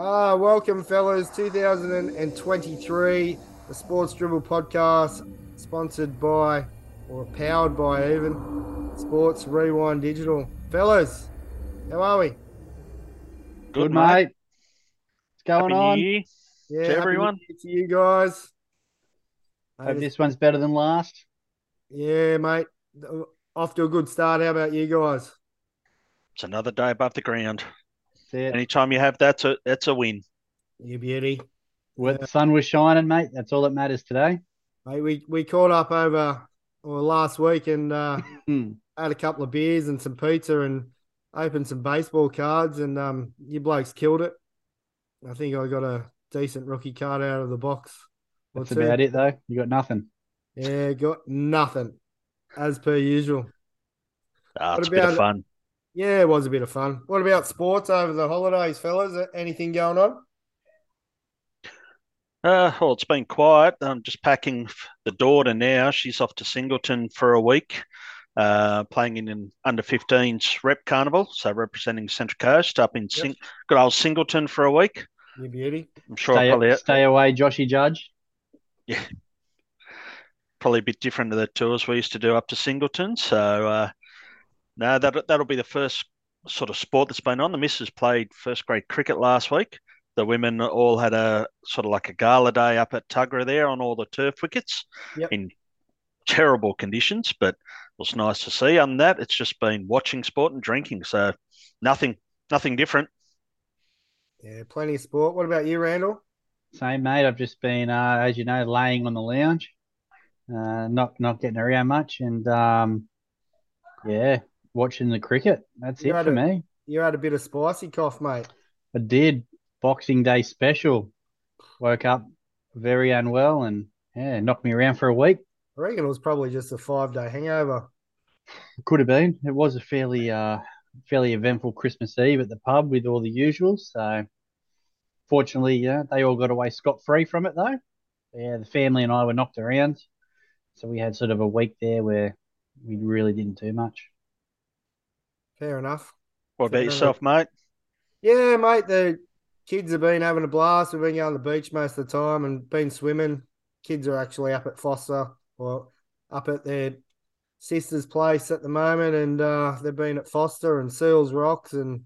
Ah, welcome, fellas. 2023, the Sports Dribble podcast, sponsored by, or powered by even, Sports Rewind Digital. Fellas, how are we? Good, mate. What's going Happy on? New Year. Yeah, To happy everyone. New Year to you guys. Hope Mate, this one's better than last. Yeah, mate. Off to a good start. How about you guys? It's another day above the ground. That's it. Anytime you have that's a that's a win. You beauty. Well, the sun was shining, mate. That's all that matters today. Mate, we, we caught up over well, last week and uh, had a couple of beers and some pizza and opened some baseball cards and um you blokes killed it. I think I got a decent rookie card out of the box. or That's two. about it, though. You got nothing. Yeah, got nothing. As per usual. Ah, What it's a bit of fun. Yeah, it was a bit of fun. What about sports over the holidays, fellas? Anything going on? Uh, well, it's been quiet. I'm just packing the daughter now. She's off to Singleton for a week, uh, playing in an under 15s rep carnival, so representing Central Coast up in Sing- good old Singleton for a week. You beauty. I'm sure Stay, probably stay away, Joshy Judge. Yeah, probably a bit different to the tours we used to do up to Singleton. So uh, no, that that'll be the first sort of sport that's been on. The missus played first grade cricket last week. The women all had a sort of like a gala day up at Tuggerah there on all the turf wickets Yep. in terrible conditions, but it was nice to see. On that, it's just been watching sport and drinking. So nothing, nothing different. Yeah, plenty of sport. What about you, Randall? Same, mate. I've just been, uh, as you know, laying on the lounge, uh, not not getting around much, and um, yeah, watching the cricket. That's You it for a- me. You had a bit of spicy cough, mate. I did Boxing Day special. Woke up very unwell, and yeah, knocked me around for a week. I reckon it was probably just a five day hangover. Could have been. It was a fairly uh fairly eventful Christmas Eve at the pub with all the usuals. So fortunately, yeah, they all got away scot free from it though. Yeah, the family and I were knocked around. So we had sort of a week there where we really didn't do much. Fair enough. What about Fair yourself, mate? Yeah, mate. The kids have been having a blast. We've been going to the beach most of the time and been swimming. Kids are actually up at Forster or up at their sister's place at the moment, and uh, they've been at Forster and Seals Rocks and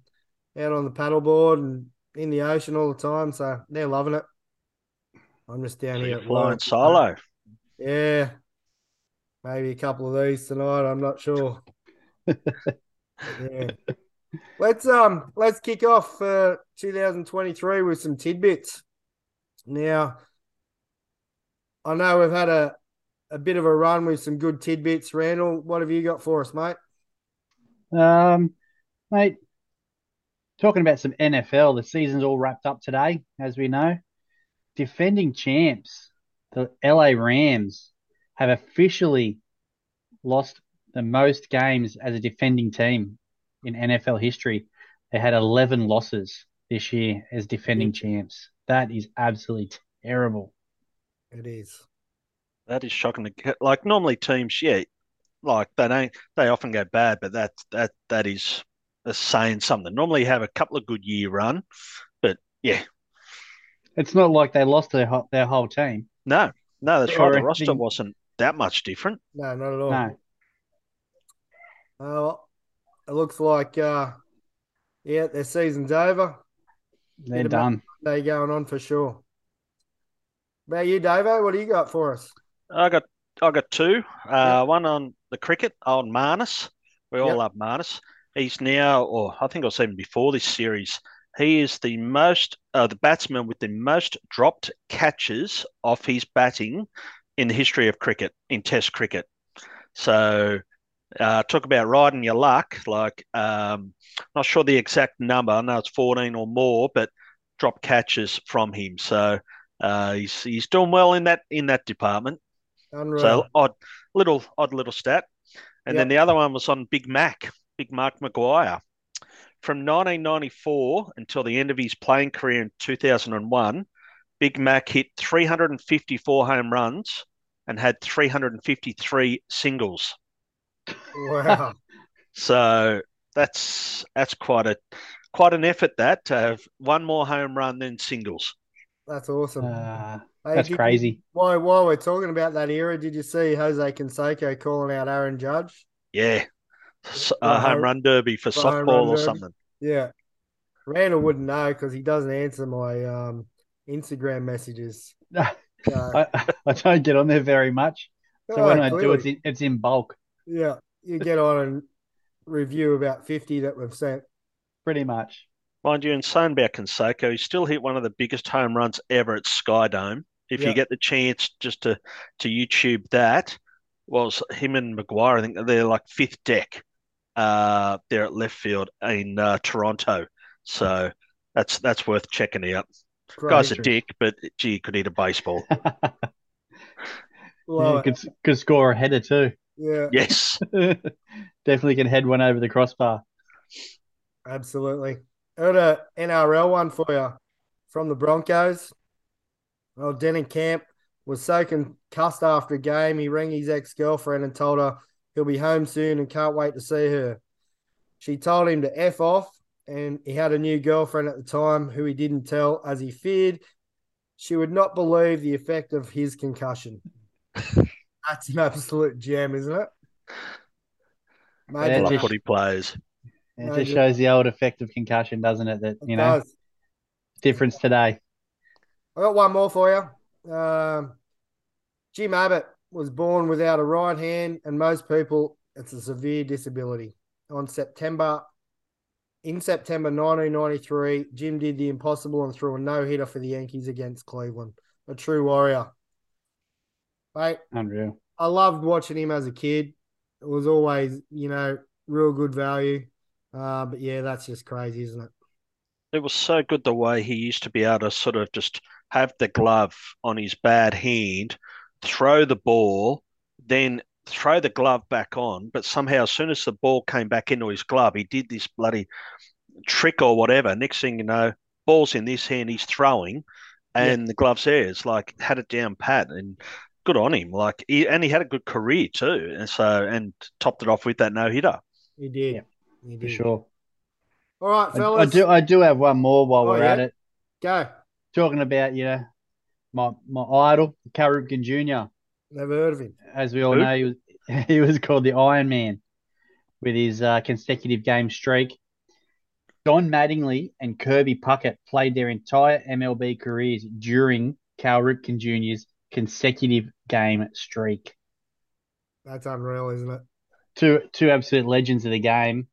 out on the paddleboard and in the ocean all the time. So they're loving it. I'm just down So here flying solo. Yeah, maybe a couple of these tonight. I'm not sure. yeah. Let's um let's kick off uh, 2023 with some tidbits. Now, I know we've had a a bit of a run with some good tidbits. Randall, what have you got for us, mate? Um mate, talking about some NFL, the season's all wrapped up today, as we know. Defending champs, the LA Rams, have officially lost the most games as a defending team in NFL history. They had 11 losses this year as defending champs. That is absolutely terrible. It is. That is shocking to get. Like normally teams, yeah, like they don't they often go bad, but that that that is that's saying something. Normally you have a couple of good year run, but yeah, It's not like they lost their whole, their whole team. no, no, that's Or right. The roster wasn't that much different. No, not at all. No. Uh, well, it looks like uh yeah, their season's over. They're done. They going on for sure. About you, Davo, what do you got for us? I got I got two. Uh, Yeah. one on the cricket on Marnus. We all Yep. love Marnus. He's now, or I think it was even before this series, he is the most uh, the batsman with the most dropped catches off his batting in the history of cricket in Test cricket. So uh, talk about riding your luck. Like um, not sure the exact number. I know it's fourteen or more, but drop catches from him. So uh, he's he's doing well in that in that department. Unreal. So odd little odd little stat. And then the other one was on Big Mac, Big Mark McGwire. From 1994 until the end of his playing career in 2001, Big Mac hit 354 home runs and had 353 singles. Wow. So that's that's quite a quite an effort that to have one more home run than singles. That's awesome. Uh, Hey, that's did you- crazy. while, while we're talking about that era, did you see Jose Canseco calling out Aaron Judge? Yeah. A home home- run derby for softball or derby. something. Yeah. Randall wouldn't know because he doesn't answer my um, Instagram messages. So, I, I don't get on there very much. So Oh, when I do, it's in, it's in bulk, Yeah, you get on and review about 50 that we've sent. pretty much. Mind you, in saying about Canseco, he still hit one of the biggest home runs ever at Skydome. If Yeah. you get the chance just to to YouTube that, was him and McGwire. I think they're like fifth deck uh, there at left field in uh, Toronto. So that's that's worth checking out. Guy's a dick, but gee, could hit a baseball. Love Yeah, it. could could score a header too. Yeah, yes. Definitely can head one over the crossbar. absolutely. Got a NRL one for you from the Broncos. Well, Denning Camp was so concussed after a game, he rang his ex girlfriend and told her he'll be home soon and can't wait to see her. She told him to F off, and he had a new girlfriend at the time who he didn't tell as he feared she would not believe the effect of his concussion. That's an absolute gem, isn't it? Yeah, Major Love just- footy players. It just you- shows the old effect of concussion, doesn't it? That It you know, does. difference today. I got one more for you. Um, Jim Abbott was born without a right hand, and most people, it's a severe disability. On September, in September 1993, Jim did the impossible and threw a no hitter for the Yankees against Cleveland. A true warrior. Mate, Unreal. I loved watching him as a kid. It was always, you know, real good value. Uh, but yeah, that's just crazy, isn't it? It was so good the way he used to be able to sort of just have the glove on his bad hand, throw the ball, then throw the glove back on. But somehow, as soon as the ball came back into his glove, he did this bloody trick or whatever. Next thing you know, ball's in this hand, he's throwing, and the glove's there. It's like had it down pat, and good on him. Like, he, and he had a good career too, and so and topped it off with that no hitter. He did. Yeah, he For did. sure. All right, I, fellas. I do. I do have one more while Oh, we're at it. Go. Talking about you know my my idol, Cal Ripken Jr. Never heard of him. As we all Who? know, he was he was called the Iron Man with his uh, consecutive game streak. Don Mattingly and Kirby Puckett played their entire MLB careers during Cal Ripken Jr.'s consecutive game streak. That's unreal, isn't it? Two two absolute legends of the game.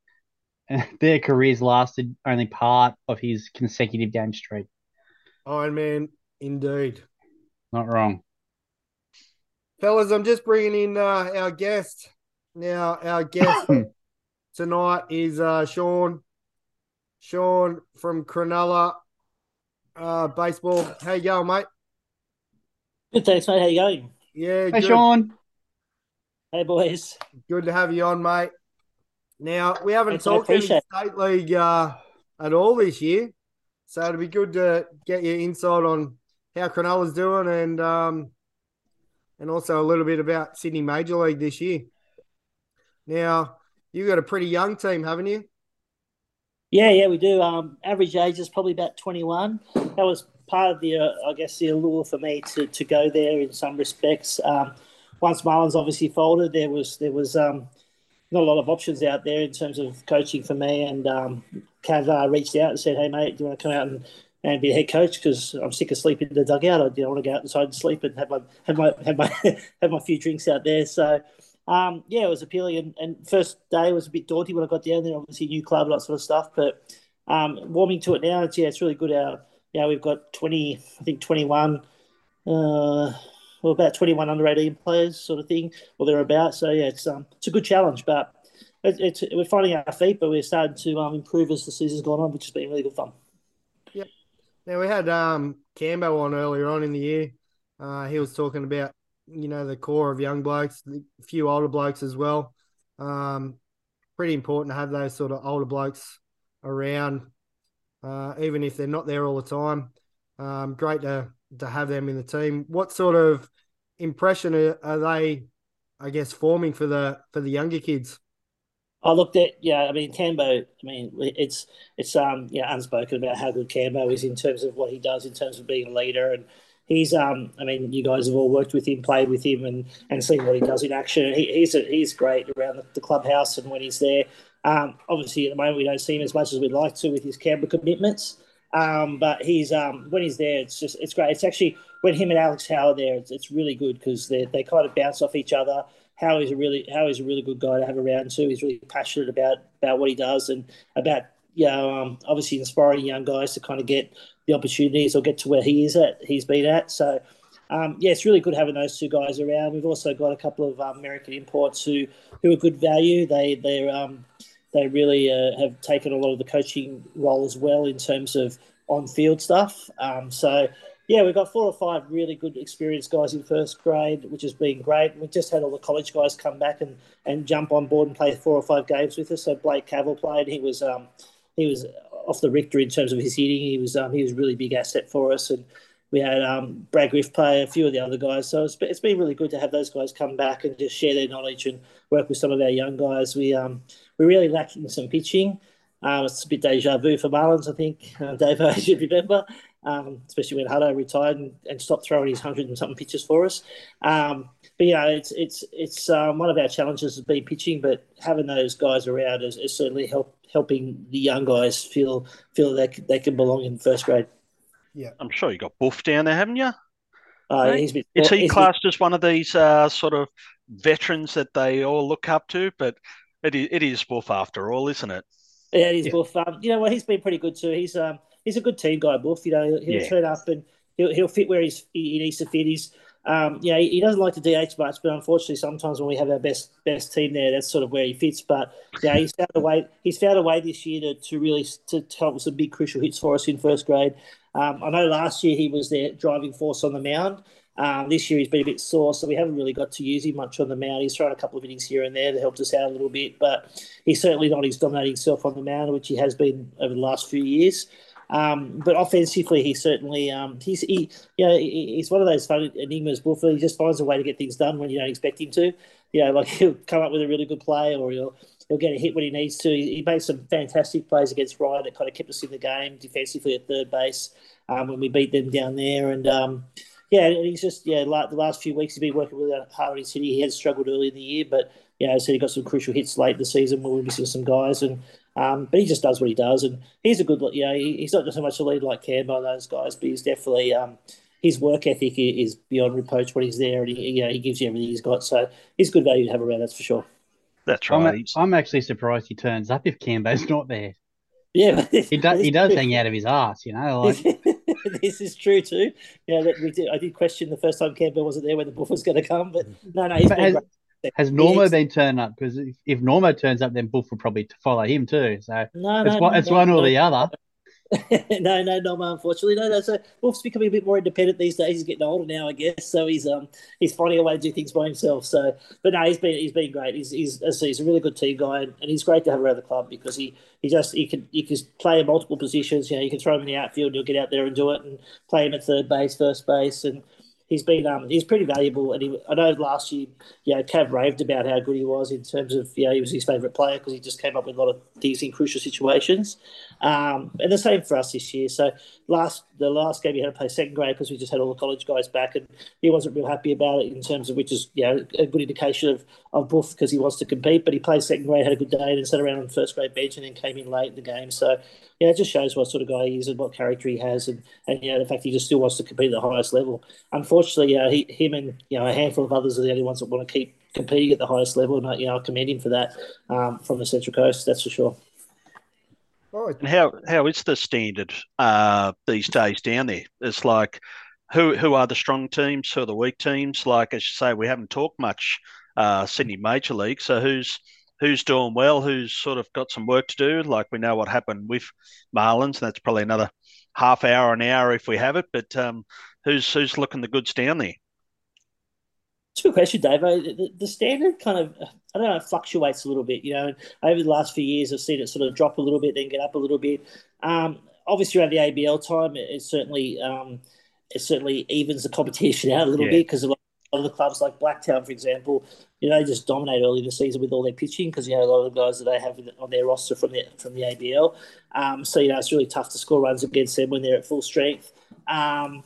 Their careers lasted only part of his consecutive game streak. Iron Man, indeed. Not wrong. Fellas, I'm just bringing in uh, our guest. Now, our guest tonight is uh, Sean. Sean from Cronulla uh, Baseball. How you going, mate? Good, thanks, mate. How you going? Yeah, Hey, good. Sean. Hey, boys. Good to have you on, mate. Now, we haven't Thanks, talked any appreciate state league uh, at all this year. So it'd be good to get your insight on how Cronulla's doing and um, and also a little bit about Sydney Major League this year. Now, you've got a pretty young team, haven't you? Yeah, yeah, we do. Um, average age is probably about 21. That was part of the, uh, I guess, the allure for me to, to go there in some respects. Um, once Marlins obviously folded, there was there was um, not a lot of options out there in terms of coaching for me. And um, reached out and said, "Hey, mate, do you want to come out and, and be a head coach? Because I'm sick of sleeping in the dugout. I you know, want to go outside and sleep and have my have my have my have my few drinks out there." So. Um, yeah, it was appealing. And, and first day was a bit daunting when I got down there. Obviously, new club, that sort of stuff. But um, warming to it now, it's yeah, it's really good. Our yeah, we've got twenty, I think twenty one, uh, well about twenty one under eighteen players, sort of thing, or thereabouts. So yeah, it's um, it's a good challenge, but it, it's we're finding our feet, but we're starting to um, improve as the season's gone on, which has been really good fun. Yeah. Now we had um Cambo on earlier on in the year. Uh, he was talking about you know the core of young blokes, a few older blokes as well. Um, pretty important to have those sort of older blokes around, uh, even if they're not there all the time. Um, great to to have them in the team. What sort of impression are, are they, I guess, forming for the for the younger kids? I looked at yeah. I mean, Cambo. I mean, it's it's um yeah unspoken about how good Cambo is in terms of what he does in terms of being a leader, and he's um. I mean, you guys have all worked with him, played with him, and and seen what he does in action. He, he's a, he's great around the, the clubhouse and when he's there. Um, obviously, at the moment, we don't see him as much as we'd like to with his Canberra commitments. Um, but he's um, when he's there, it's just it's great. It's actually when him and Alex Howard there, it's, it's really good because they they kind of bounce off each other. Howie's a really Howie's a really good guy to have around too. He's really passionate about about what he does and about you know um, obviously inspiring young guys to kind of get the opportunities or get to where he is at. He's been at so. Um, yeah, it's really good having those two guys around. We've also got a couple of um, American imports who, who are good value. They they're um, they really uh, have taken a lot of the coaching role as well in terms of on field stuff. Um, so yeah, we've got four or five really good experienced guys in first grade, which has been great. We just had all the college guys come back and, and jump on board and play four or five games with us. So Blake Cavill played. He was um, he was off the Richter in terms of his hitting. He was um, he was really big asset for us, and we had um, Brad Griff play, a few of the other guys. So it's, it's been really good to have those guys come back and just share their knowledge and work with some of our young guys. We um, we're really lacking some pitching. Um, it's a bit deja vu for Marlins, I think, uh, Dave, as you remember um, especially when Hutto retired and, and, stopped throwing his hundred and something pitches for us. Um, but you know, it's it's it's um, one of our challenges has been pitching, but having those guys around is, is certainly help helping the young guys feel feel they they can belong in first grade. Yeah, I'm sure you got Buff down there, haven't you? Uh, he's been, is he classed been, as one of these uh, sort of veterans that they all look up to? But it is, it is Buff after all, isn't it? Yeah, it is yeah. Buff. Um, you know what? He's been pretty good too. He's um he's a good team guy, Buff. You know, he'll yeah. turn up and he'll, he'll fit where he's, he needs to fit. He's, um, know, he doesn't like to DH much, but unfortunately, sometimes when we have our best best team there, that's sort of where he fits. But yeah, he's found a way. He's found a way this year to, to really to help with some big crucial hits for us in first grade. Um, I know last year he was their driving force on the mound. Um, this year he's been a bit sore, so we haven't really got to use him much on the mound. He's thrown a couple of innings here and there that helped us out a little bit, but he's certainly not his dominating self on the mound, which he has been over the last few years. Um, but offensively, he certainly um, he's he you know, he's one of those fun enigmas. Buffer. He just finds a way to get things done when you don't expect him to. You know, like he'll come up with a really good play, or he'll he'll get a hit when he needs to. He, he made some fantastic plays against Ryan that kind of kept us in the game defensively at third base um, when we beat them down there, and. Um, yeah, he's just yeah. Like the last few weeks, he's been working really hard in City. He had struggled early in the year, but yeah, I said he got some crucial hits late the season we were missing some guys, and um, but he just does what he does, and he's a good. You know, he, he's not just so much a lead like Cambo and those guys, but he's definitely um, his work ethic is beyond reproach when he's there, and he, you know, he gives you everything he's got. So he's good value to have around. That's for sure. That's right. I'm, I'm actually surprised he turns up if Cambo's not there. Yeah, he does. He does hang out of his ass, you know. Like... this is true too. Yeah, that we did. I did question the first time Campbell wasn't there when the buff was going to come, but no, no, he's but been has, has Normo been turned up? Because if, if Normo turns up, then Buff will probably follow him too. So no, it's, no, one, it's no, one or the other. no, no, Normo. Unfortunately, no, no. So Wolf's becoming a bit more independent these days. He's getting older now, I guess. So he's um he's finding a way to do things by himself. So, but no, he's been he's been great. He's he's he's a really good team guy, and, and he's great to have around the club because he he just he can he can play in multiple positions. You know, you can throw him in the outfield, he'll get out there and do it, and play him at third base, first base, and he's been um he's pretty valuable. And he, I know last year, you know, Cav raved about how good he was in terms of you know he was his favourite player because he just came up with a lot of things in crucial situations. Um, and the same for us this year. So last the last game he had to play second grade because we just had all the college guys back, and he wasn't real happy about it in terms of which is you know a good indication of of Buff because he wants to compete. But he played second grade, had a good day, and then sat around on the first grade bench, and then came in late in the game. So yeah, it just shows what sort of guy he is and what character he has, and and you know the fact he just still wants to compete at the highest level. Unfortunately, uh, he, him and you know a handful of others are the only ones that want to keep competing at the highest level, and uh, you know I commend him for that um, from the Central Coast. That's for sure. And how how is the standard uh, these days down there? It's like who who are the strong teams, who are the weak teams? Like as you say, we haven't talked much uh, Sydney Major League. So who's who's doing well, who's sort of got some work to do. Like we know what happened with Marlins, and that's probably another half hour, an hour if we have it. But um, who's who's looking the goods down there? It's a good question, Dave. The, the, standard kind of, I don't know, fluctuates a little bit. You know, over the last few years, I've seen it sort of drop a little bit, then get up a little bit. Um, obviously, around the ABL time, it, it certainly um, it certainly evens the competition out a little yeah. bit because a lot of the clubs like Blacktown, for example, you know, they just dominate early in the season with all their pitching because you know a lot of the guys that they have on their roster from the from the ABL. Um, so you know it's really tough to score runs against them when they're at full strength. Um,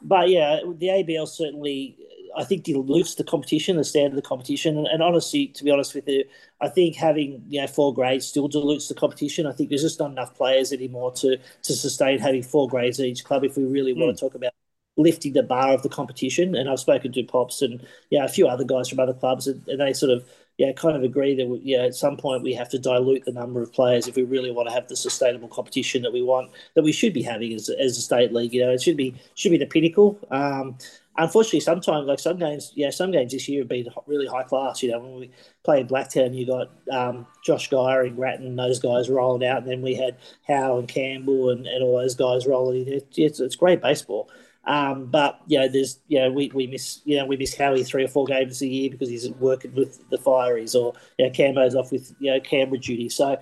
but yeah, the ABL certainly I think dilutes the competition, the standard of the competition. And, and, honestly, to be honest with you, I think having you know four grades still dilutes the competition. I think there's just not enough players anymore to to sustain having four grades at each club if we really mm. want to talk about lifting the bar of the competition. And I've spoken to Pops and yeah, a few other guys from other clubs, and, and they sort of yeah kind of agree that yeah at some point we have to dilute the number of players if we really want to have the sustainable competition that we want that we should be having as, as a state league. You know, it should be should be the pinnacle. Um, unfortunately, sometimes like some games, yeah, some games this year have been really high class. You know, when we played Blacktown, you got um, Josh Geyer and Grattan, those guys rolling out, and then we had Howe and Campbell and, and all those guys rolling in. It's, it's great baseball. Um, but you know, there's you know we, we miss you know we miss Howie three or four games a year because he's working with the Fireys or you know Cambo's off with you know Canberra duty. So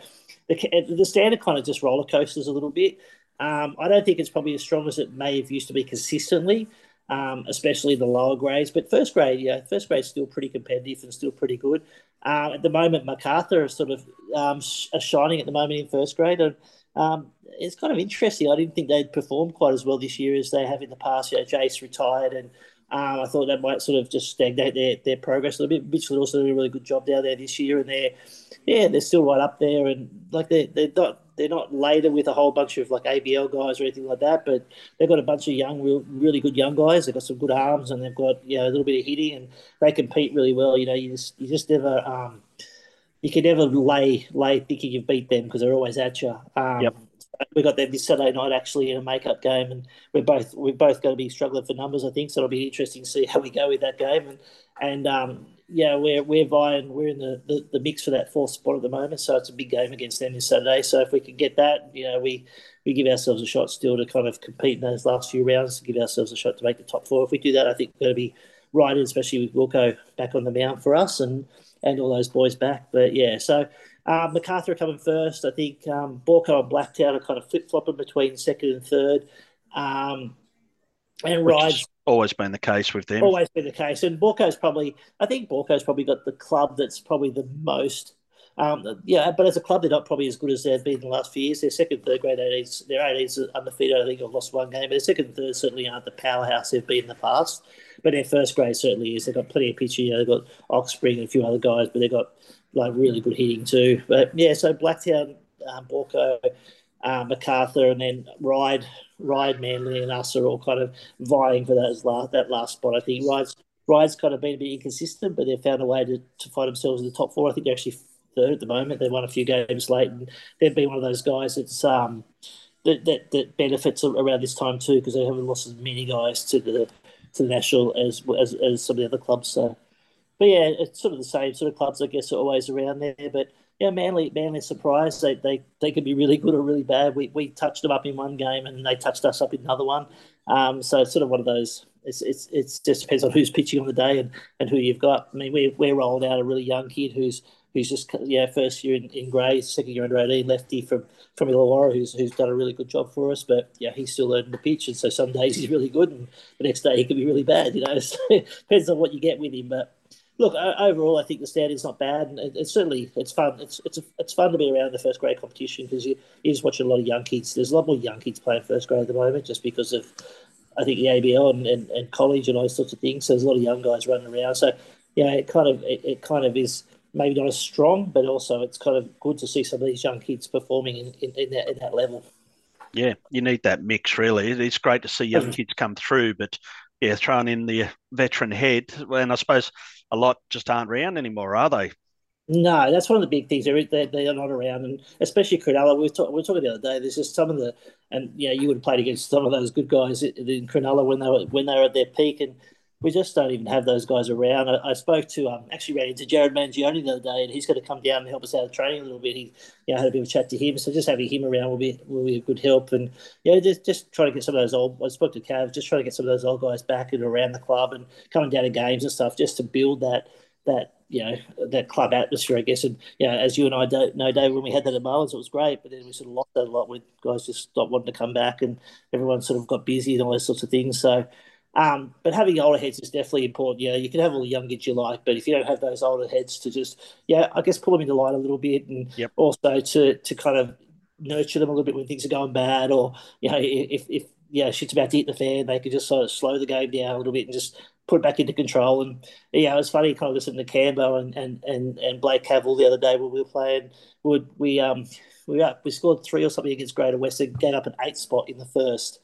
the the standard kind of just roller coasters a little bit. Um, I don't think it's probably as strong as it may have used to be consistently um, especially the lower grades. But first grade, yeah, first grade is still pretty competitive and still pretty good. Uh, at the moment, Macarthur is sort of um, shining at the moment in first grade, and um, it's kind of interesting. I didn't think they'd perform quite as well this year as they have in the past. You know, Jace retired, and um, I thought that might sort of just stagnate their, their progress a little bit. Mitchell also did a really good job down there this year, and they're yeah, they're still right up there, and like they they're not they're not later with a whole bunch of like ABL guys or anything like that, but they've got a bunch of young, real, really good young guys. They've got some good arms and they've got you know a little bit of hitting and they compete really well. You know, you just you just never um, you can never lay lay thinking you've beat them because they're always at you. Um, yep. We got them this Saturday night actually in a makeup game, and we're both we're both going to be struggling for numbers. I think so. It'll be interesting to see how we go with that game, and and um, yeah, we're we're vying. We're in the, the, the, mix for that fourth spot at the moment, so it's a big game against them this Saturday. So if we can get that, you know, we we give ourselves a shot still to kind of compete in those last few rounds to give ourselves a shot to make the top four. If we do that, I think we're going to be right in, especially with Wilco back on the mount for us and and all those boys back. But yeah, so um, Macarthur coming first. I think um, Baulko and Blacktown are kind of flip flopping between second and third. Um, and Ryde's always been the case with them. Always been the case. And Baulko's probably, I think Baulko's probably got the club that's probably the most. Um, yeah, but as a club, they're not probably as good as they've been in the last few years. Their second, third grade 18s, their 18s are undefeated. I think have lost one game, but their second third certainly aren't the powerhouse they've been in the past. But their first grade certainly is. They've got plenty of pitching. You know, they've got Oxspring and a few other guys, but they've got like really good hitting too. But yeah, so Blacktown, um, Borco, uh, Macarthur, and then Ryde, Ryde, Manly, and us are all kind of vying for those last, that last spot. I think Ryde's Ryde's kind of been a bit inconsistent, but they've found a way to, to find themselves in the top four. I think they're actually third at the moment. They won a few games late, and they've been one of those guys that's um, that, that, that benefits around this time too because they haven't lost as many guys to the to the national as as, as some of the other clubs. So, but yeah, it's sort of the same sort of clubs I guess are always around there, but yeah, Manly, Manly surprised. They, they they could be really good or really bad. We, we touched them up in one game and they touched us up in another one. Um, so it's sort of one of those. It's it's it's just depends on who's pitching on the day and, and who you've got. I mean, we we're rolled out a really young kid who's who's just yeah first year in, in grey, second year under eighteen, lefty from from Illawarra, who's who's done a really good job for us. But yeah, he's still learning the pitch, and so some days he's really good, and the next day he could be really bad. You know, so it depends on what you get with him, but look, overall, I think the standing's not bad, and it's certainly it's fun. It's it's it's fun to be around the first grade competition because you you just watching a lot of young kids. There's a lot more young kids playing first grade at the moment, just because of I think the ABL and, and, and college and all those sorts of things. So there's a lot of young guys running around. So yeah, it kind of it, it kind of is maybe not as strong, but also it's kind of good to see some of these young kids performing in, in, in that in that level. Yeah, you need that mix really. It's great to see young mm. kids come through, but yeah, throwing in the veteran head, and I suppose a lot just aren't around anymore, are they? No, that's one of the big things. They're, they, they are not around, and especially Cronulla. We were, talk, we were talking the other day. There's just some of the, and yeah, you would have played against some of those good guys in Cronulla when they were when they were at their peak, and we just don't even have those guys around. I, I spoke to um, actually ran into Jared Mangione the other day, and he's going to come down and help us out of training a little bit. He, you know, had a bit of a chat to him, so just having him around will be will be a good help. And yeah, just just trying to get some of those old. I spoke to Cav, just trying to get some of those old guys back and around the club and coming down to games and stuff, just to build that that you know that club atmosphere, I guess. And you know, as you and I don't know, Dave, when we had that at Marlins, it was great, but then we sort of lost that a lot with guys just stopped wanting to come back, and everyone sort of got busy and all those sorts of things. So Um, but having older heads is definitely important. Yeah, you can have all the young kids you like, but if you don't have those older heads to just, yeah, I guess pull them into line a little bit, and yep. also to to kind of nurture them a little bit when things are going bad, or you know, if if yeah, shit's about to hit the fan, they could just sort of slow the game down a little bit and just put it back into control. And yeah, it was funny kind of listening to Cambo and and and, and Blake Cavill the other day when we were playing. Would we um we up, we scored three or something against Greater Western, gave up an eight spot in the first.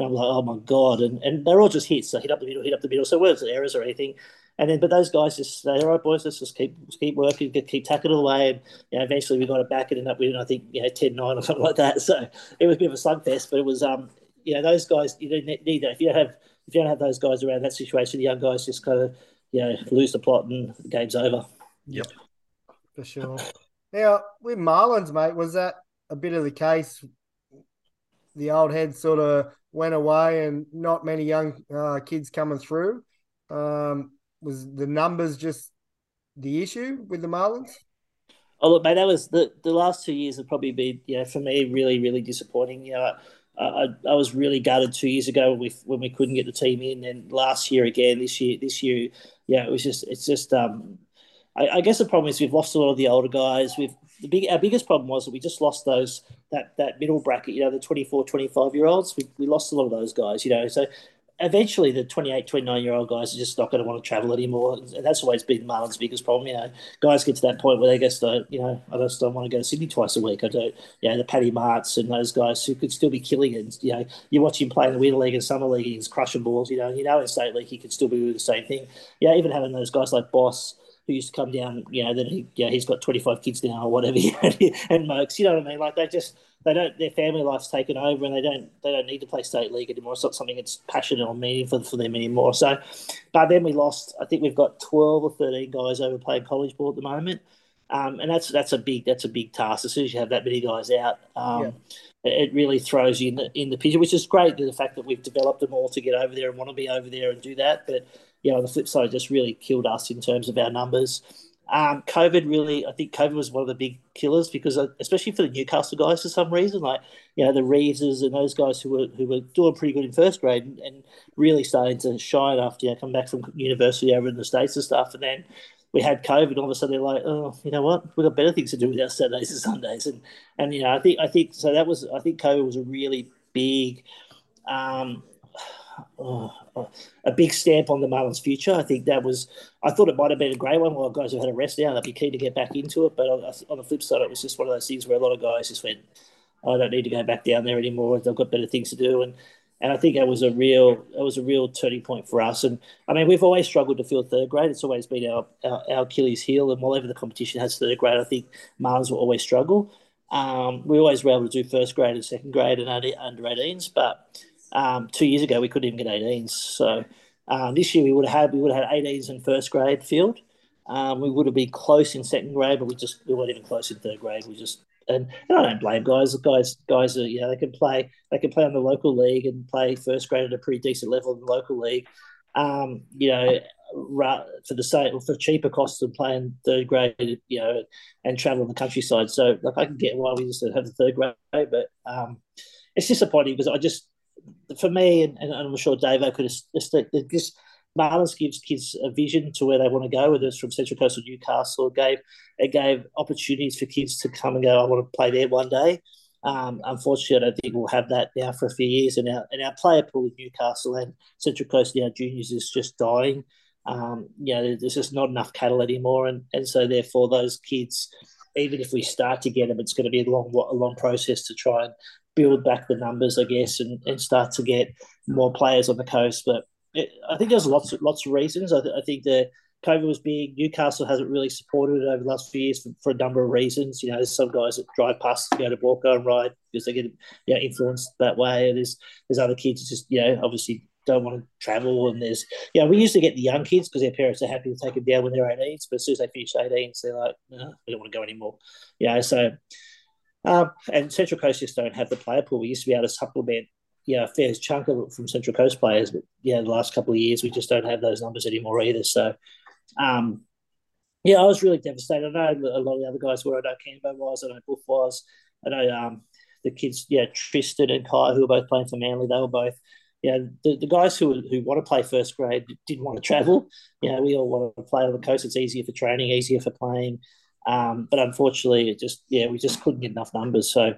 And I'm like, oh my god! And and they're all just hits. So hit up the middle, hit up the middle. So it weren't errors or anything. And then, but those guys just say, all right, boys, let's just keep keep working, keep tackling away. And you know, eventually we got it back and ended up winning, I think, you know, 10 9 or something like that. So it was a bit of a slugfest, but it was, um, you know, those guys, you don't need that. If you don't have, if you don't have those guys around that situation, the young guys just kind of, you know, lose the plot and the game's over. Yep. For sure. Now, with Marlins, mate, was that a bit of the case? The old head sort of went away and not many young uh, kids coming through. Um, was the numbers just the issue with the Marlins? Oh look, mate, that was the, the last two years have probably been, you know, for me really, really disappointing. You know, I, I, I was really gutted two years ago when we when we couldn't get the team in, and last year again, this year, this year, yeah, it was just it's just um, I, I guess the problem is we've lost a lot of the older guys. We've the big our biggest problem was that we just lost those that that middle bracket, you know, the 24, 25 year olds. We, we lost a lot of those guys, you know. So eventually the 28, 29 year old guys are just not going to want to travel anymore. And that's always been Marlins' biggest problem. You know, guys get to that point where they just don't, you know, I just don't want to go to Sydney twice a week. I don't, you know, the Paddy Marts and those guys who could still be killing it. You know, you watch him play in the Winter League and Summer League, he's crushing balls, you know, you know, in State League, he could still be doing the same thing. Yeah, even having those guys like Boss, who used to come down, you know, then he, yeah, he's got 25 kids now or whatever, and Mokes, you know what I mean? Like they just, they don't their family life's taken over and they don't they don't need to play state league anymore. It's not something that's passionate or meaningful for them anymore. So, but then we lost. I think we've got twelve or thirteen guys over playing college ball at the moment, um, and that's that's a big that's a big task. As soon as you have that many guys out, um, yeah. it really throws you in the in the picture, which is great. The fact that we've developed them all to get over there and want to be over there and do that, but you know, the flip side, just really killed us in terms of our numbers. Um, COVID really, I think COVID was one of the big killers because, uh, especially for the Newcastle guys, for some reason, like you know the Reeveses and those guys who were who were doing pretty good in first grade and, and really starting to shine after you know come back from university over in the states and stuff, and then we had COVID. All of a sudden, they're like, oh, you know what? We've got better things to do with our Saturdays and Sundays, and and you know, I think I think so. That was I think COVID was a really big. Um, oh, a big stamp on the Marlins' future. I think that was, I thought it might have been a great one. Well, guys have had a rest now, they'd be keen to get back into it. But on, the flip side, it was just one of those things where a lot of guys just went, I don't need to go back down there anymore. They've got better things to do. And and I think that was a real it was a real turning point for us. And I mean, we've always struggled to fill third grade. It's always been our, our, our Achilles heel. And whenever the competition has third grade, I think Marlins will always struggle. Um, we always were able to do first grade and second grade and under 18s, but um, two years ago, we couldn't even get 18s. So um, this year we would have had we would have had 18s in first grade field. Um, we would have been close in second grade, but we just we weren't even close in third grade. We just and, and I don't blame guys. Guys, guys are you know they can play they can play on the local league and play first grade at a pretty decent level in the local league. Um, you know, for the same for cheaper costs than playing third grade, you know, and travel the countryside. So like I can get why we just have the third grade, but um, it's disappointing because I just for me, and, and I'm sure Dave I could have just Marlins gives kids a vision to where they want to go, whether it's from Central Coast or Newcastle. It gave it gave opportunities for kids to come and go. I want to play there one day. Um, unfortunately, I don't think we'll have that now for a few years. And our and our player pool with Newcastle and Central Coast now juniors is just dying. Um, you know, there's just not enough cattle anymore, and and so therefore those kids, even if we start to get them, it's going to be a long a long process to try and build back the numbers, I guess, and, and start to get more players on the coast. But it, I think there's lots of, lots of reasons. I, th- I, think the COVID was big. Newcastle hasn't really supported it over the last few years for, for, a number of reasons. You know, there's some guys that drive past to go to Walker and ride because they get you know, influenced that way. And there's there's other kids just you know obviously don't want to travel. And there's, you know, we used to get the young kids because their parents are happy to take them down when they're 18s, but as soon as they finish 18s, they're like, no, we don't want to go anymore. Yeah, so um, and Central Coast just don't have the player pool. We used to be able to supplement, yeah, a fair chunk of it from Central Coast players, but yeah, the last couple of years we just don't have those numbers anymore either. So, um, yeah, I was really devastated. I know a lot of the other guys were. I know Cambo was. I know Buff was. I know um, the kids, yeah, Tristan and Kai, who were both playing for Manly. They were both you know, the, the guys who who want to play first grade didn't want to travel. You know, we all want to play on the coast. It's easier for training, easier for playing. Um, but unfortunately, it just yeah, we just couldn't get enough numbers. So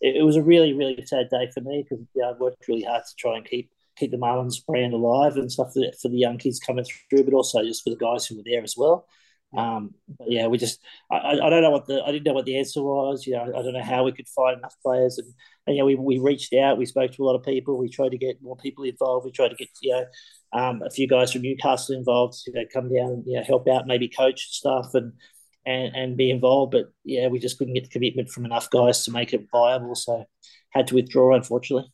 it, it was a really really sad day for me because yeah, I worked really hard to try and keep keep the Marlins brand alive and stuff for the, for the young kids coming through, but also just for the guys who were there as well. Um, yeah, we just I, I don't know what the I didn't know what the answer was. You know, I don't know how we could find enough players, and, and you know, we, we reached out, we spoke to a lot of people, we tried to get more people involved, we tried to get you know um, a few guys from Newcastle involved, you know, come down and you know help out, maybe coach stuff and and and be involved. But yeah, we just couldn't get the commitment from enough guys to make it viable, so had to withdraw, unfortunately.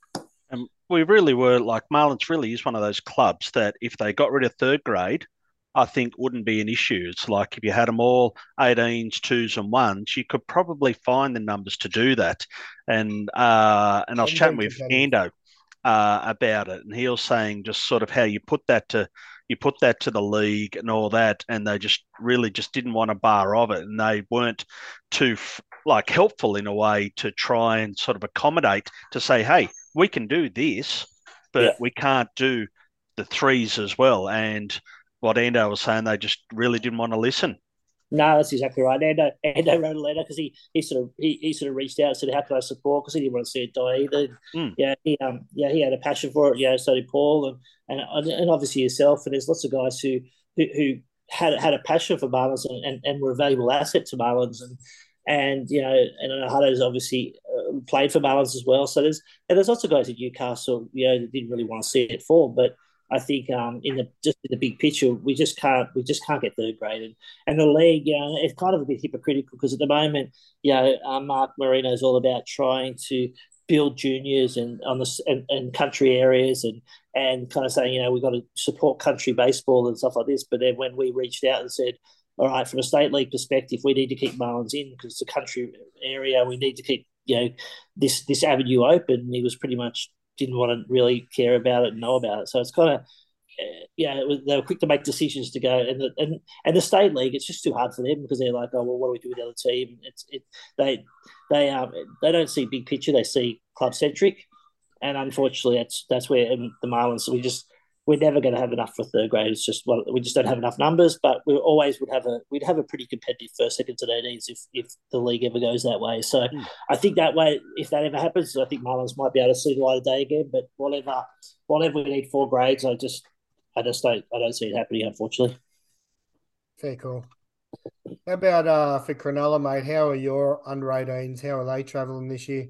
And we really were like Marlins. Really is one of those clubs that if they got rid of third grade I think wouldn't be an issue. It's like if you had them all 18s, twos, and ones, you could probably find the numbers to do that. And uh, and I was chatting with Ando uh, about it, and he was saying just sort of how you put that to you put that to the league and all that, and they just really just didn't want a bar of it, and they weren't too like helpful in a way to try and sort of accommodate to say, hey, we can do this, but yeah. we can't do the threes as well, and what Ando was saying, they just really didn't want to listen. No, that's exactly right. Ando, Ando wrote a letter because he, he sort of he, he sort of reached out and said, "How can I support?" Because he didn't want to see it die either. Mm. Yeah, he um yeah he had a passion for it. Yeah, so did Paul and and and obviously yourself. And there's lots of guys who who, who had had a passion for Marlins and, and, and were a valuable asset to Marlins and and you know and Hutto's obviously uh, played for Marlins as well. So there's and there's lots of guys at Newcastle you know that didn't really want to see it fall, but I think um, in the just in the big picture, we just can't we just can't get third grade, and, the league, you know, it's kind of a bit hypocritical because at the moment, you know, um, Mark Marino is all about trying to build juniors and on the and, and, country areas and and kind of saying, you know, we've got to support country baseball and stuff like this. But then when we reached out and said, all right, from a state league perspective, we need to keep Marlins in because it's a country area. We need to keep you know this this avenue open. He was pretty much didn't want to really care about it and know about it. So it's kind of uh, yeah, was, they were quick to make decisions to go, and the, and and the state league, it's just too hard for them because they're like, oh well, what do we do with the other team? It's it they they um they don't see big picture, they see club centric, and unfortunately, that's that's where the Marlins we just we're never going to have enough for third grade. It's just well, we just don't have enough numbers. But we always would have a we'd have a pretty competitive first, second, and eighteens if if the league ever goes that way. So mm. I think that way, if that ever happens, I think Marlins might be able to see the light of day again. But whatever, whatever we need four grades, I just I just don't I don't see it happening, unfortunately. Very cool. How about uh, for Cronulla, mate? How are your under 18s? How are they travelling this year?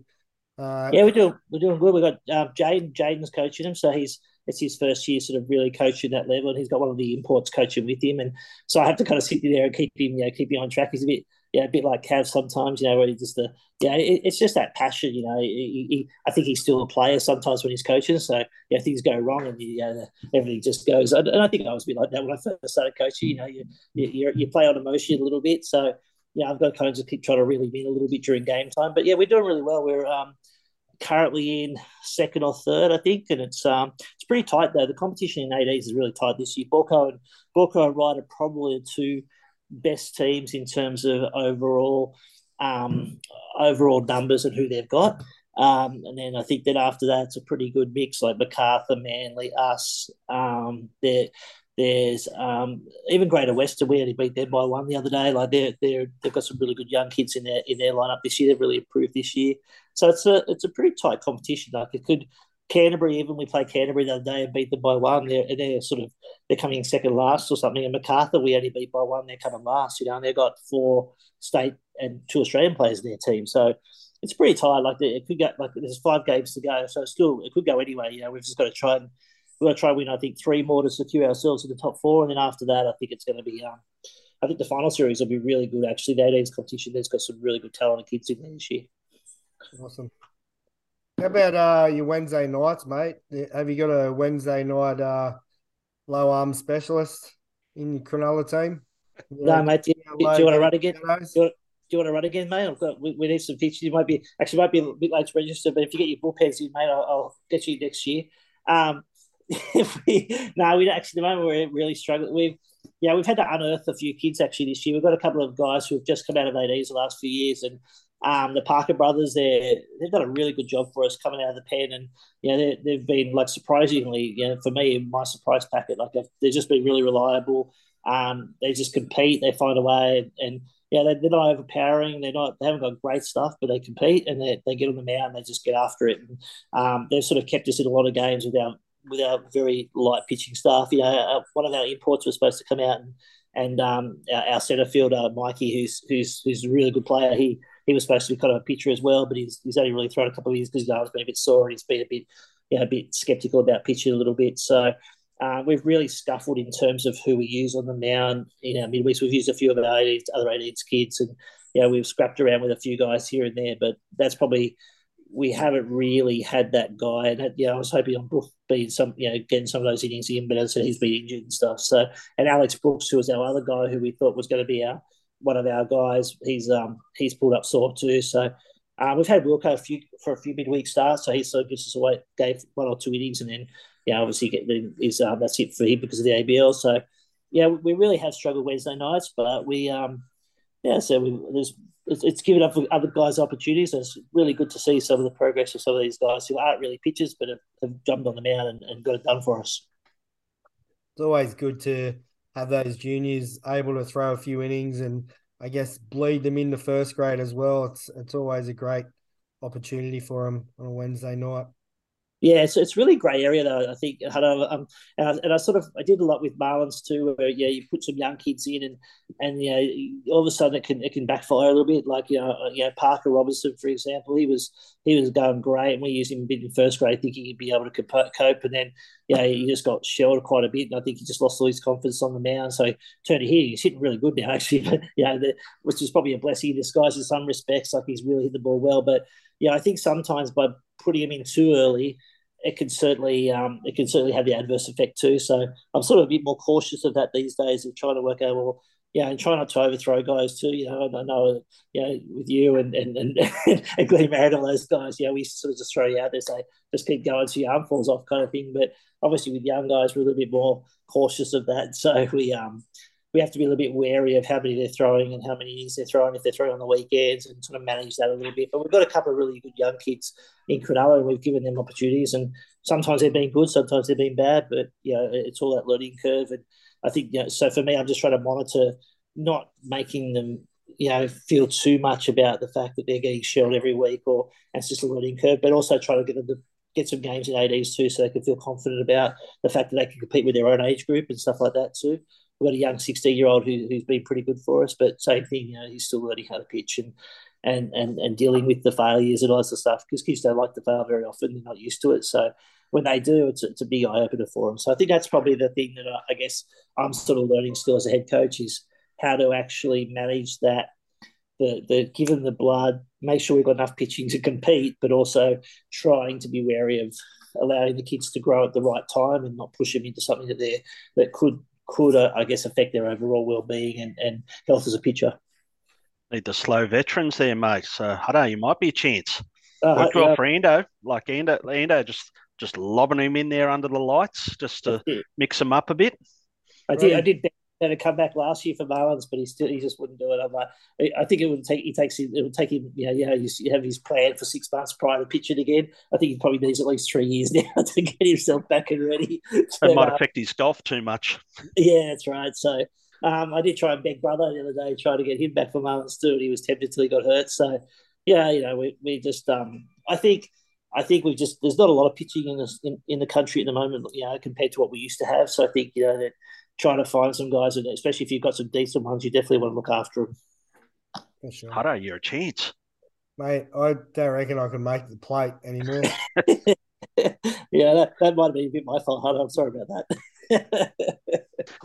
Uh, yeah, we're doing we're doing good. We got uh, Jaden. Jaden's coaching him, so he's it's his first year sort of really coaching that level, and he's got one of the imports coaching with him, and so I have to kind of sit there and keep him, you know, keep him on track. He's a bit, yeah, a bit like Cav sometimes, you know, where he just, the, yeah, it, it's just that passion, you know. He, he, I think he's still a player sometimes when he's coaching, so yeah, things go wrong and you know, everything just goes. And I think I was a bit like that when I first started coaching. You know, you you, you play on emotion a little bit, so yeah, I've got to kind of just keep trying to really win a little bit during game time. But yeah, we're doing really well. We're um currently in second or third, I think, and it's um it's pretty tight though. The competition in ADs is really tight this year. Baulko and Baulko and probably the two best teams in terms of overall um overall numbers and who they've got. Um, and then I think that after that, it's a pretty good mix like Macarthur, Manly, us. Um, they're there's um, even Greater Western. We only beat them by one the other day. Like they're they they've got some really good young kids in their in their lineup this year. They've really improved this year. So it's a it's a pretty tight competition. Like it could Canterbury even we played Canterbury the other day and beat them by one. They're they're sort of they're coming second last or something. And Macarthur we only beat by one. They're coming last. You know, and they've got four state and two Australian players in their team. So it's pretty tight. Like it could get like there's five games to go. So still it could go anyway. You know, we've just got to try and we're going to try win, I think, three more to secure ourselves in the top four. And then after that, I think it's going to be, um, I think the final series will be really good, actually. The 18's competition, there's got some really good talented kids in there this year. Awesome. How about uh, your Wednesday nights, mate? Have you got a Wednesday night uh, low arm specialist in your Cronulla team? You no, mate. Do you, do you want to run again? Do you, want, do you want to run again, mate? I've got, we, we, need some pictures. You might be actually might be a bit late to register, but if you get your bullpens in, mate, I'll, I'll get you next year. Um, we, no, we actually the moment we're really struggling. We've yeah, we've had to unearth a few kids actually this year. We've got a couple of guys who have just come out of ADs the last few years, and Um, the Parker brothers, they they've done a really good job for us coming out of the pen, and you know they, have been like surprisingly, you know, for me, my surprise packet. Like they've just been really reliable. Um, they just compete, they find a way, and, yeah, they, are not overpowering. They're not. They haven't got great stuff, but they compete and they, they get on the mound. And they just get after it. And, um, they've sort of kept us in a lot of games without without very light pitching staff. You know, uh, one of our imports was supposed to come out and and um, our, our centre fielder Mikey, who's who's who's a really good player. He he was supposed to be kind of a pitcher as well, but he's he's only really thrown a couple of years because his arm's been a bit sore and he's been a bit you know, a bit skeptical about pitching a little bit. So uh, we've really scuffled in terms of who we use on the mound. In our midweeks, we've used a few of our 18s, other 18s kids, and you know, we've scrapped around with a few guys here and there. But that's probably we haven't really had that guy. And you know, I was hoping on Brook being some, you know, getting some of those innings in, but as I said, he's been injured and stuff. So, and Alex Brooks, who was our other guy who we thought was going to be our one of our guys, he's um he's pulled up sore too. So. Uh, we've had Wilco a few for a few midweek starts, so he sort of gives us away, gave one or two innings, and then yeah, obviously get is um, that's it for him because of the ABL. So yeah, we really have struggled Wednesday nights, but we um yeah, so we, there's it's, it's given up other guys opportunities. And it's really good to see some of the progress of some of these guys who aren't really pitchers, but have, have jumped on the mound and, and got it done for us. It's always good to have those juniors able to throw a few innings and I guess bleed them into first grade as well. It's it's always a great opportunity for them on a Wednesday night. Yeah, so it's really grey area though. I think, um, and I, and I sort of I did a lot with Marlins too, where yeah, you put some young kids in, and and you know, all of a sudden it can it can backfire a little bit. Like you know, uh, you know Parker Robinson, for example, he was he was going great, and we used him a bit in first grade, thinking he'd be able to cope, and then yeah, he just got shelled quite a bit, and I think he just lost all his confidence on the mound. So turned to here, he's hitting really good now, actually, but yeah, the, which is probably a blessing in disguise in some respects. Like he's really hit the ball well, but yeah, I think sometimes by putting him in too early it can certainly um, it can certainly have the adverse effect too. So I'm sort of a bit more cautious of that these days and trying to work out well, yeah, and try not to overthrow guys too. You know, I know, you know, with you and and and, and Glenn Merritt, all those guys, you know, we sort of just throw you out there, say just keep going so your arm falls off, kind of thing. But obviously, with young guys, we're a little bit more cautious of that. So we um we have to be a little bit wary of how many they're throwing and how many innings they're throwing if they're throwing on the weekends and sort of manage that a little bit. But we've got a couple of really good young kids in Cronulla and we've given them opportunities and sometimes they've been good, sometimes they've been bad, but you know, it's all that learning curve. And I think, you know, so for me, I'm just trying to monitor not making them, you know, feel too much about the fact that they're getting shelled every week or it's just a learning curve, but also try to get them to get some games in ADs too so they can feel confident about the fact that they can compete with their own age group and stuff like that too we've got a young 16 year old who, who's been pretty good for us, but same thing, you know, he's still learning how to pitch and and and, and dealing with the failures and all this stuff because kids don't like to fail very often; they're not used to it. So when they do, it's, it's a big eye opener for them. So I think that's probably the thing that I, I guess I'm sort of learning still as a head coach is how to actually manage that. The, the given the blood, make sure we've got enough pitching to compete, but also trying to be wary of allowing the kids to grow at the right time and not push them into something that they that could could, uh, I guess, affect their overall well-being and, and health as a pitcher. Need the slow veterans there, mate. So I don't know, you might be a chance. Uh, Worked well for Ando, like Ando, Ando just just lobbing him in there under the lights just to mix him up a bit. I did. I did to come back last year for Marlins, but he still he just wouldn't do it. I'm like, I think it would take he takes it would take him. You know, you know, you have his plan for six months prior to pitching again. I think he probably needs at least three years now to get himself back and ready. It might uh, affect his golf too much. Yeah, that's right. So. Um, I did try and beg brother the other day, try to get him back for Marlins too, and he was tempted till he got hurt. So, yeah, you know, we, we just, um, I think, I think we've just there's not a lot of pitching in, this, in in the country at the moment, you know, compared to what we used to have. So I think you know that trying to find some guys, and especially if you've got some decent ones, you definitely want to look after them. For sure. Hutto, you're a chance. Mate, I don't reckon I can make the plate anymore. yeah, that, that might have been a bit my fault, Hutto. I'm sorry about that.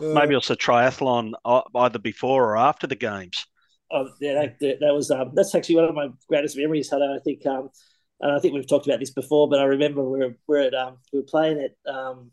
Maybe it's a triathlon uh, either before or after the games. Oh, yeah, that, that was um, that's actually one of my greatest memories, Hutto. I think um, and I think we've talked about this before, but I remember we were, we were at um, we were playing at um,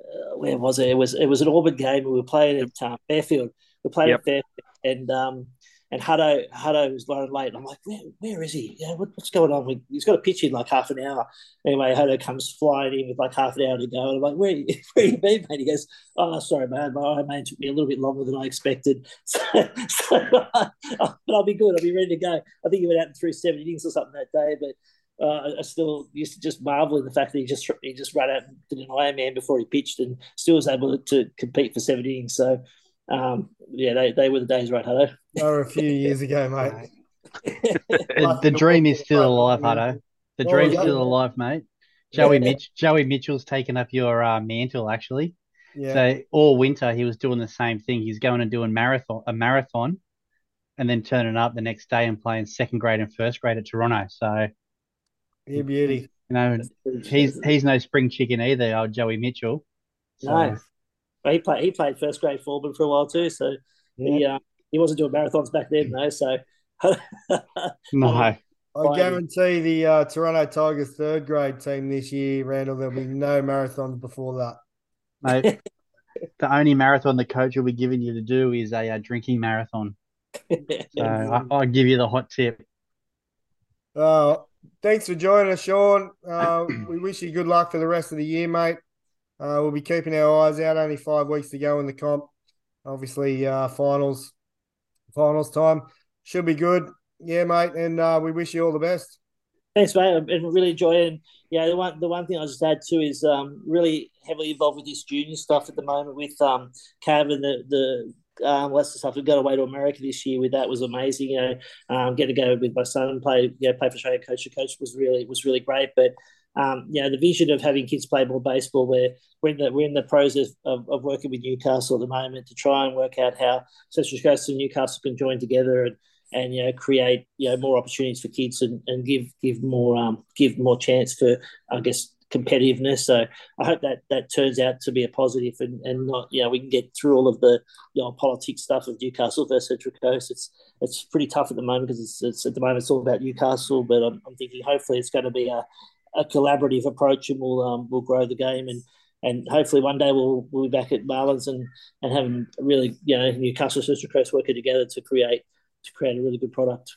uh, where was it? It was it was an Auburn game. We were playing at uh, Fairfield. We played yep. at Fairfield, and um, and Hutto Hutto was running late. And I'm like, where, where is he? Yeah, what, what's going on? With, he's got a pitch in like half an hour. Anyway, Hutto comes flying in with like half an hour to go. And I'm like, where, where you been, mate? He goes, oh, sorry, man. My Ironman took me a little bit longer than I expected. So, so uh, but I'll be good. I'll be ready to go. I think he went out and threw seven innings or something that day, but uh, I still used to just marvel in the fact that he just he just ran out and did an Ironman before he pitched and still was able to compete for seven innings. So um, yeah, they, they were the days, right, Hutto? They were a few years ago, mate. the, the dream is still alive, Hutto. The Oh, dream's yeah. still alive, mate. Joey Yeah. Mitch, Joey Mitchell's taken up your uh, mantle actually. Yeah. So all winter he was doing the same thing. He's going and doing marathon a marathon, and then turning up the next day and playing second grade and first grade at Toronto. So you beauty. you know he's he's no spring chicken either. Old Joey Mitchell. So, No. He played he played first grade Foreman for a while too, so he uh, he wasn't doing marathons back then though. So no. I guarantee the uh, Toronto Tigers third grade team this year, Randall, there'll be no marathons before that. Mate, the only marathon the coach will be giving you to do is a, uh drinking marathon. So I, I'll give you the hot tip. Uh, thanks for joining us, Sean. Uh, we wish you good luck for the rest of the year, mate. Uh, we'll be keeping our eyes out. Only five weeks to go in the comp. Obviously, uh, finals, finals time should be good. Yeah, mate, and uh, we wish you all the best. Thanks, mate. I've been really enjoying. Yeah, the one the one thing I'll just add too is um, really heavily involved with this junior stuff at the moment with um, Cav and the the um, lots of stuff. We got away to America this year with that was amazing. You know, um, getting to go with my son and play, you know, play for Australia coach to coach was really was really great. But um, you know, the vision of having kids play more baseball, where we're in the we're in the process of, of working with Newcastle at the moment to try and work out how Central Coast and Newcastle can join together and and you know create you know more opportunities for kids and, and give give more um give more chance for I guess competitiveness. So I hope that that turns out to be a positive and, and not you know we can get through all of the you know politics stuff of Newcastle versus Central Coast. It's it's pretty tough at the moment because it's, it's at the moment it's all about Newcastle, but I'm, I'm thinking hopefully it's going to be a, a collaborative approach and we'll um we'll grow the game and. And hopefully one day we'll we'll be back at Marlins and and having really you know Newcastle Central Coast working together to create to create a really good product.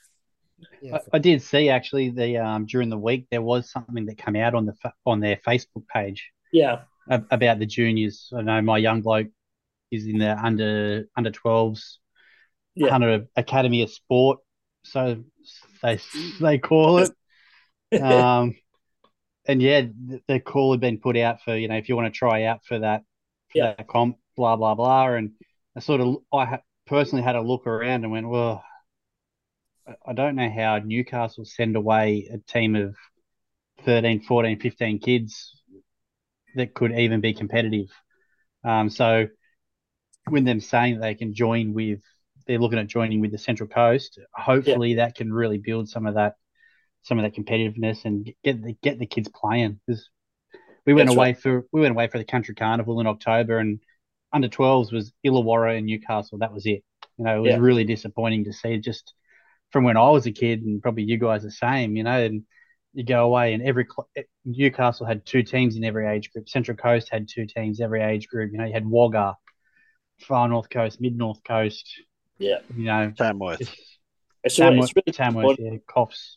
Yeah, I, I did see actually the um during the week there was something that came out on the on their Facebook page Yeah, about the juniors. I know my young bloke is in the under under 12s, Yeah. under Academy of Sport, so they they call it. Um, and yeah, the, the call had been put out for you know if you want to try out for that for Yeah. that comp, blah blah blah. And I sort of I ha- personally had a look around and went, well, I- don't know how Newcastle send away a team of 13, 14, 15 kids that could even be competitive. Um, so with them saying that they can join with, they're looking at joining with the Central Coast. Hopefully, that can really build some of that, some of that competitiveness and get the get the kids playing. Because we went That's away for we went away for the Country Carnival in October, and under 12s was Illawarra and Newcastle. That was it. You know, it was Yeah. really disappointing to see just from when I was a kid, and probably you guys the same. You know, and you go away and every cl- eh, Newcastle had two teams in every age group. Central Coast had two teams every age group. You know, you had Wagga, Far North Coast, Mid North Coast. Yeah. You know, Tamworth. just it's, Tamworth, really Tamworth, important. yeah, Coffs.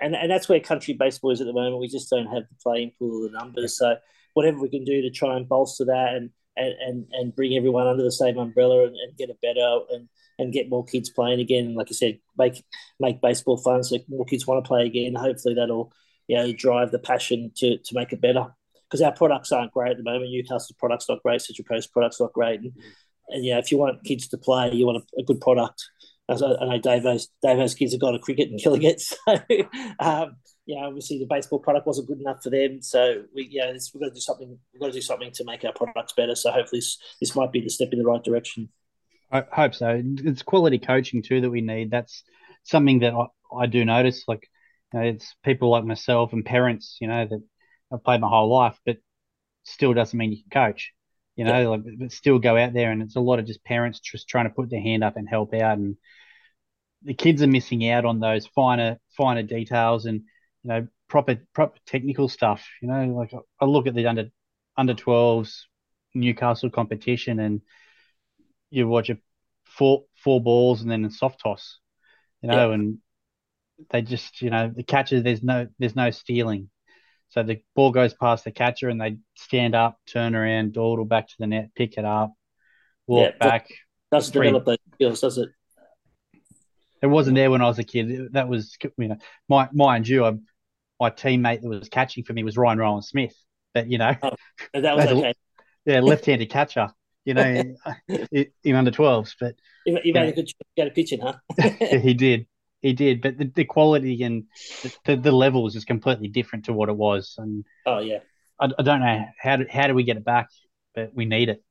and and that's where country baseball is at the moment. We just don't have the playing pool of the numbers. So whatever we can do to try and bolster that and and and, and bring everyone under the same umbrella and, and get it better and and get more kids playing again. Like I said, make make baseball fun so more kids want to play again. Hopefully that'll you know drive the passion to to make it better. Because our products aren't great at the moment. Newcastle products not great. Central Coast products not great. And, and yeah, if you want kids to play, you want a, a good product. As I, I know Davo's Davo's kids have gone to cricket and killing it. So um, yeah, obviously the baseball product wasn't good enough for them. So we yeah, we've got to do something. We've got to do something to make our products better. So hopefully this, this might be the step in the right direction. I hope so. It's quality coaching too that we need. That's something that I, I do notice. Like, you know, it's people like myself and parents, you know, that I've played my whole life, but still doesn't mean you can coach. You know, like, but still go out there, and it's a lot of just parents just trying to put their hand up and help out, and the kids are missing out on those finer, finer details and you know proper, proper technical stuff. You know, like I look at the under under 12s Newcastle competition, and you watch a four four balls and then a soft toss. you know, and they just, you know, the catcher there's no there's no stealing. So the ball goes past the catcher and they stand up, turn around, dawdle back to the net, pick it up, walk Yeah, back. Doesn't develop those skills, does it? It wasn't there when I was a kid. That was, you know, my mind you, I, my teammate that was catching for me was Ryan Rowan Smith. But you know, And that was That's a- yeah, left-handed catcher. You know, in under 12s, but You, you made Yeah. a good go to pitching, huh? He did. He did. But the, the quality and the, the, is completely different to what it was. And oh yeah. I, I don't know how do, how do we get it back, but we need it.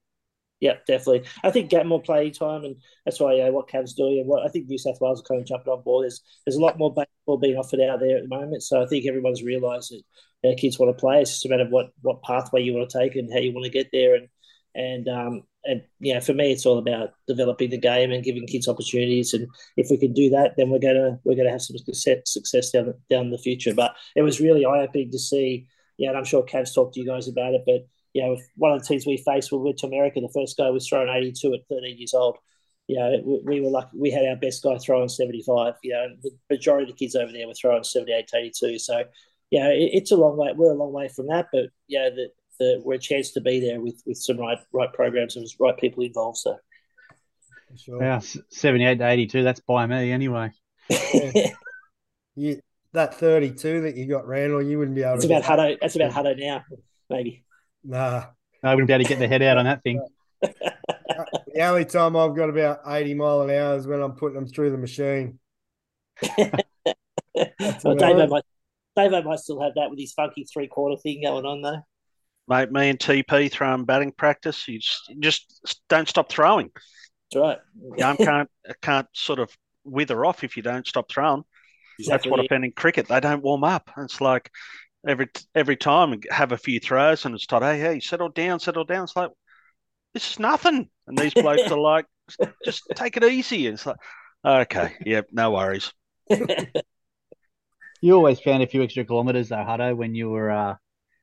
Yeah, definitely. I think get more playing time, and that's why yeah, what Cavs doing, and what I think New South Wales are kind of jumping on board. There's there's a lot more baseball being offered out there at the moment, so I think everyone's realised that their kids want to play. It's just a matter of what what pathway you want to take and how you want to get there, and and um and yeah, for me, it's all about developing the game and giving kids opportunities. And if we can do that, then we're gonna we're gonna have some success down down the future. But it was really eye opening to see. Yeah, and I'm sure Cavs talked to you guys about it, but you know, one of the teams we faced, we went to America. The first guy was throwing 82 at 13 years old. You know, we, we were lucky. We had our best guy throwing 75. You know, the majority of the kids over there were throwing 78 to 82. So, yeah, it, it's a long way. We're a long way from that, but yeah, the, the, we're a chance to be there with with some right right programs and right people involved. So, Sure. Yeah, 78 to 82, that's by me anyway. You, that 32 that you got, Randall, you wouldn't be able it's to. about Hutto. That's about Hutto now, maybe. Nah. I wouldn't be able to get the head out on that thing. The only time I've got about 80 mile an hour is when I'm putting them through the machine. well, Davo might, Davo might still have that with his funky three quarter thing going on though. Mate, me and TP throwing batting practice. You just, you just don't stop throwing. That's right. The arm can't can't sort of wither off if you don't stop throwing. That's what I found in cricket. They don't warm up. It's like every every time have a few throws and it's like, hey, hey, settle down, settle down. It's like this is nothing. And these blokes are like, just take it easy. And it's like, okay, yeah, no worries. You always found a few extra kilometres though, Hutto, when you were uh,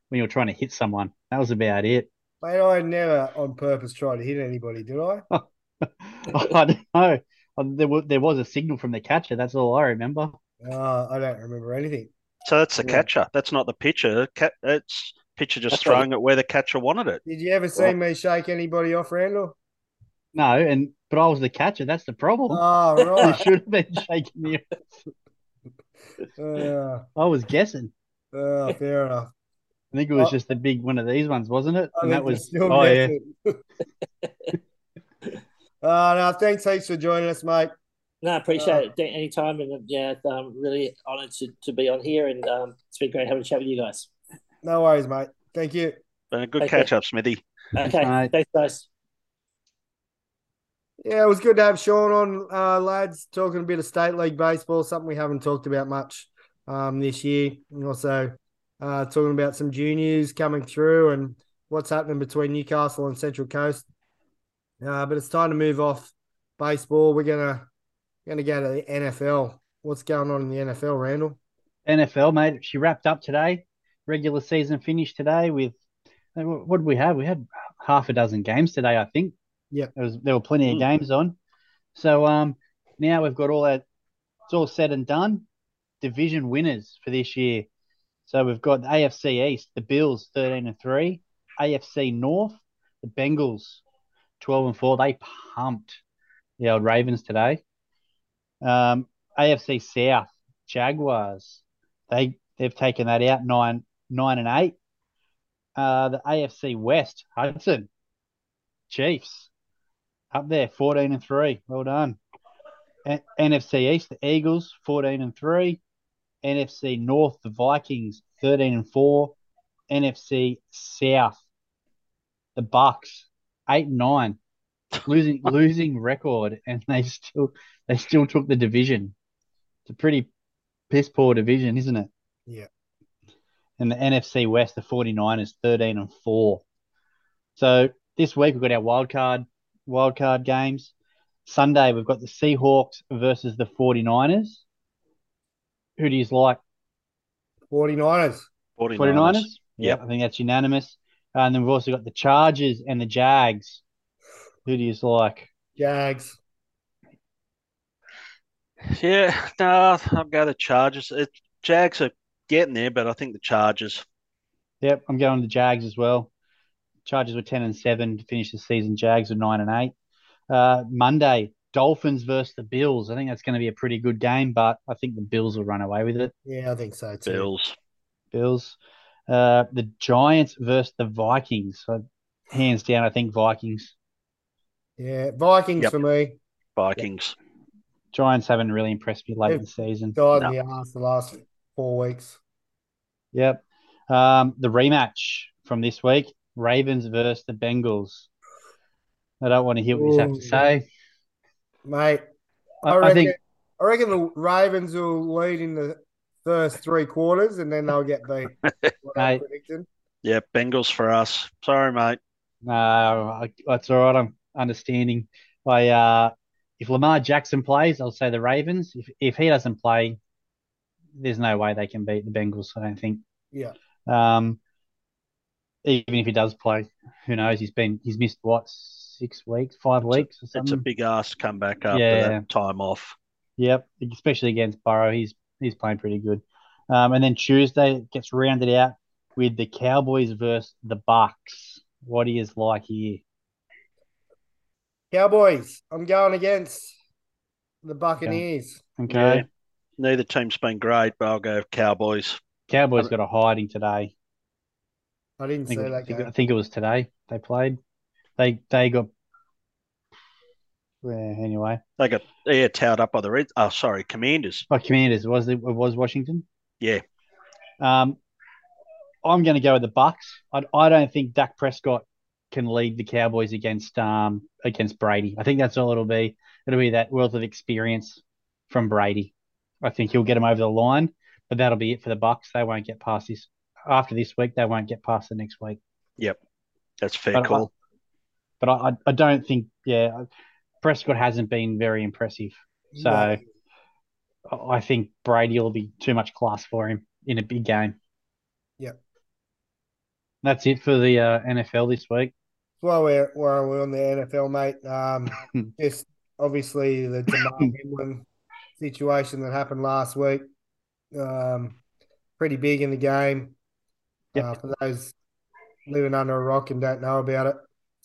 when you were trying to hit someone. That was about it. Mate, I never on purpose tried to hit anybody, did I? I don't know. Uh, There was, there was a signal from the catcher. That's all I remember. Uh, I don't remember anything. So that's the Yeah. catcher. That's not the pitcher. Cat, it's pitcher just That's right. throwing it where the catcher wanted it. Did you ever see me shake anybody off, Randall? No, and but I was the catcher. That's the problem. Oh, right. You should have been shaking me. uh, I was guessing. uh, fair enough. I think it was Oh. just the big one of these ones, wasn't it? I And that was still oh yeah. guessing. uh, no, thanks heaps for joining us, mate. No, I appreciate it. any time, and yeah, um, really honoured to, to be on here, and um, it's been great having a chat with you guys. No worries, mate. Thank you. Been a good Okay. catch up, Smithy. Okay, mate. thanks, guys. Yeah, it was good to have Sean on, uh, lads, talking a bit of state league baseball, something we haven't talked about much um, this year. And also uh, talking about some juniors coming through and what's happening between Newcastle and Central Coast. Uh, but it's time to move off baseball. We're gonna gonna go to the NFL. What's going on in the NFL, Randall? NFL, mate. She wrapped up today. Regular season finished today with uh, what did we have? We had half a dozen games today, I think. Yeah, There was there were plenty of Mm. games on. So um now we've got all that it's all said and done. Division winners for this year. So we've got AFC East, the Bills 13 and 3, AFC North, the Bengals 12 and 4. They pumped the old Ravens today. Um AFC South, Jaguars, they they've taken that out nine nine and eight. Uh, the AFC West, Hudson, Chiefs, up there, fourteen and three. Well done. A- NFC East, the Eagles, fourteen and three. NFC North, the Vikings, thirteen and four. NFC South, the Bucks, eight and nine. Losing losing record, and they still they still took the division. It's a pretty piss poor division, isn't it? Yeah. And the NFC West, the 49ers, 13 and 4. So this week we've got our wild card wild card games. Sunday we've got the Seahawks versus the 49ers. Who do you like? 49ers. 49ers. 49ers? Yep. I think that's unanimous. And then we've also got the Chargers and the Jags. Who do you like? Jags. Yeah, no, I'll go the Chargers. It, Jags are getting there, but I think the Chargers. Yep, I'm going the Jags as well. Chargers were ten and seven to finish the season. Jags were nine and eight. Uh, Monday, Dolphins versus the Bills. I think that's going to be a pretty good game, but I think the Bills will run away with it. Yeah, I think so too. Bills. Bills. Uh, the Giants versus the Vikings. So, hands down, I think Vikings. Yeah, Vikings Yep. for me. Vikings. Giants haven't really impressed me late in They've the season. Died No. in the ass the last four weeks. Yep. Um, the rematch from this week: Ravens versus the Bengals. I don't want to hear what you have to Ooh. say. Mate, I, I, I reckon, think I reckon the Ravens will lead in the first three quarters and then they'll get beat. Mate. Yeah, Bengals for us. Sorry, mate. no, I, that's all right. I'm understanding. I uh, if Lamar Jackson plays, I'll say the Ravens. If if he doesn't play, there's no way they can beat the Bengals. I don't think. Yeah. Um, even if he does play, who knows? He's been he's missed what six weeks, five weeks or something. It's a something. big ass comeback after Yeah. that time off. Yep, especially against Burrow, he's he's playing pretty good. Um, and then Tuesday gets rounded out with the Cowboys versus the Bucks. What he is like here. Cowboys, I'm going against the Buccaneers. Okay, Yeah. Neither team's been great, but I'll go Cowboys. Cowboys got a hiding today. I I didn't think, see that game. I think it was today they played. They they got yeah, anyway. They got yeah towed up by the Red. Oh, sorry, Commanders. Oh, Commanders was it, was Washington. Yeah. Um, I'm going to go with the Bucks. I, I don't think Dak Prescott can lead the Cowboys against um against Brady. I think that's all it'll be. It'll be that wealth of experience from Brady. I think he'll get them over the line, but that'll be it for the Bucks. They won't get past this after this week. They won't get past the next week. Yep, that's fair But call. But I I, don't think yeah, Prescott hasn't been very impressive. So. I think Brady will be too much class for him in a big game. Yep. That's it for the uh, NFL this week. While we're while we're on the NFL, mate, um, just obviously the Jamal Ingram situation that happened last week, um, pretty big in the game. Yep. Uh, for those living under a rock and don't know about it,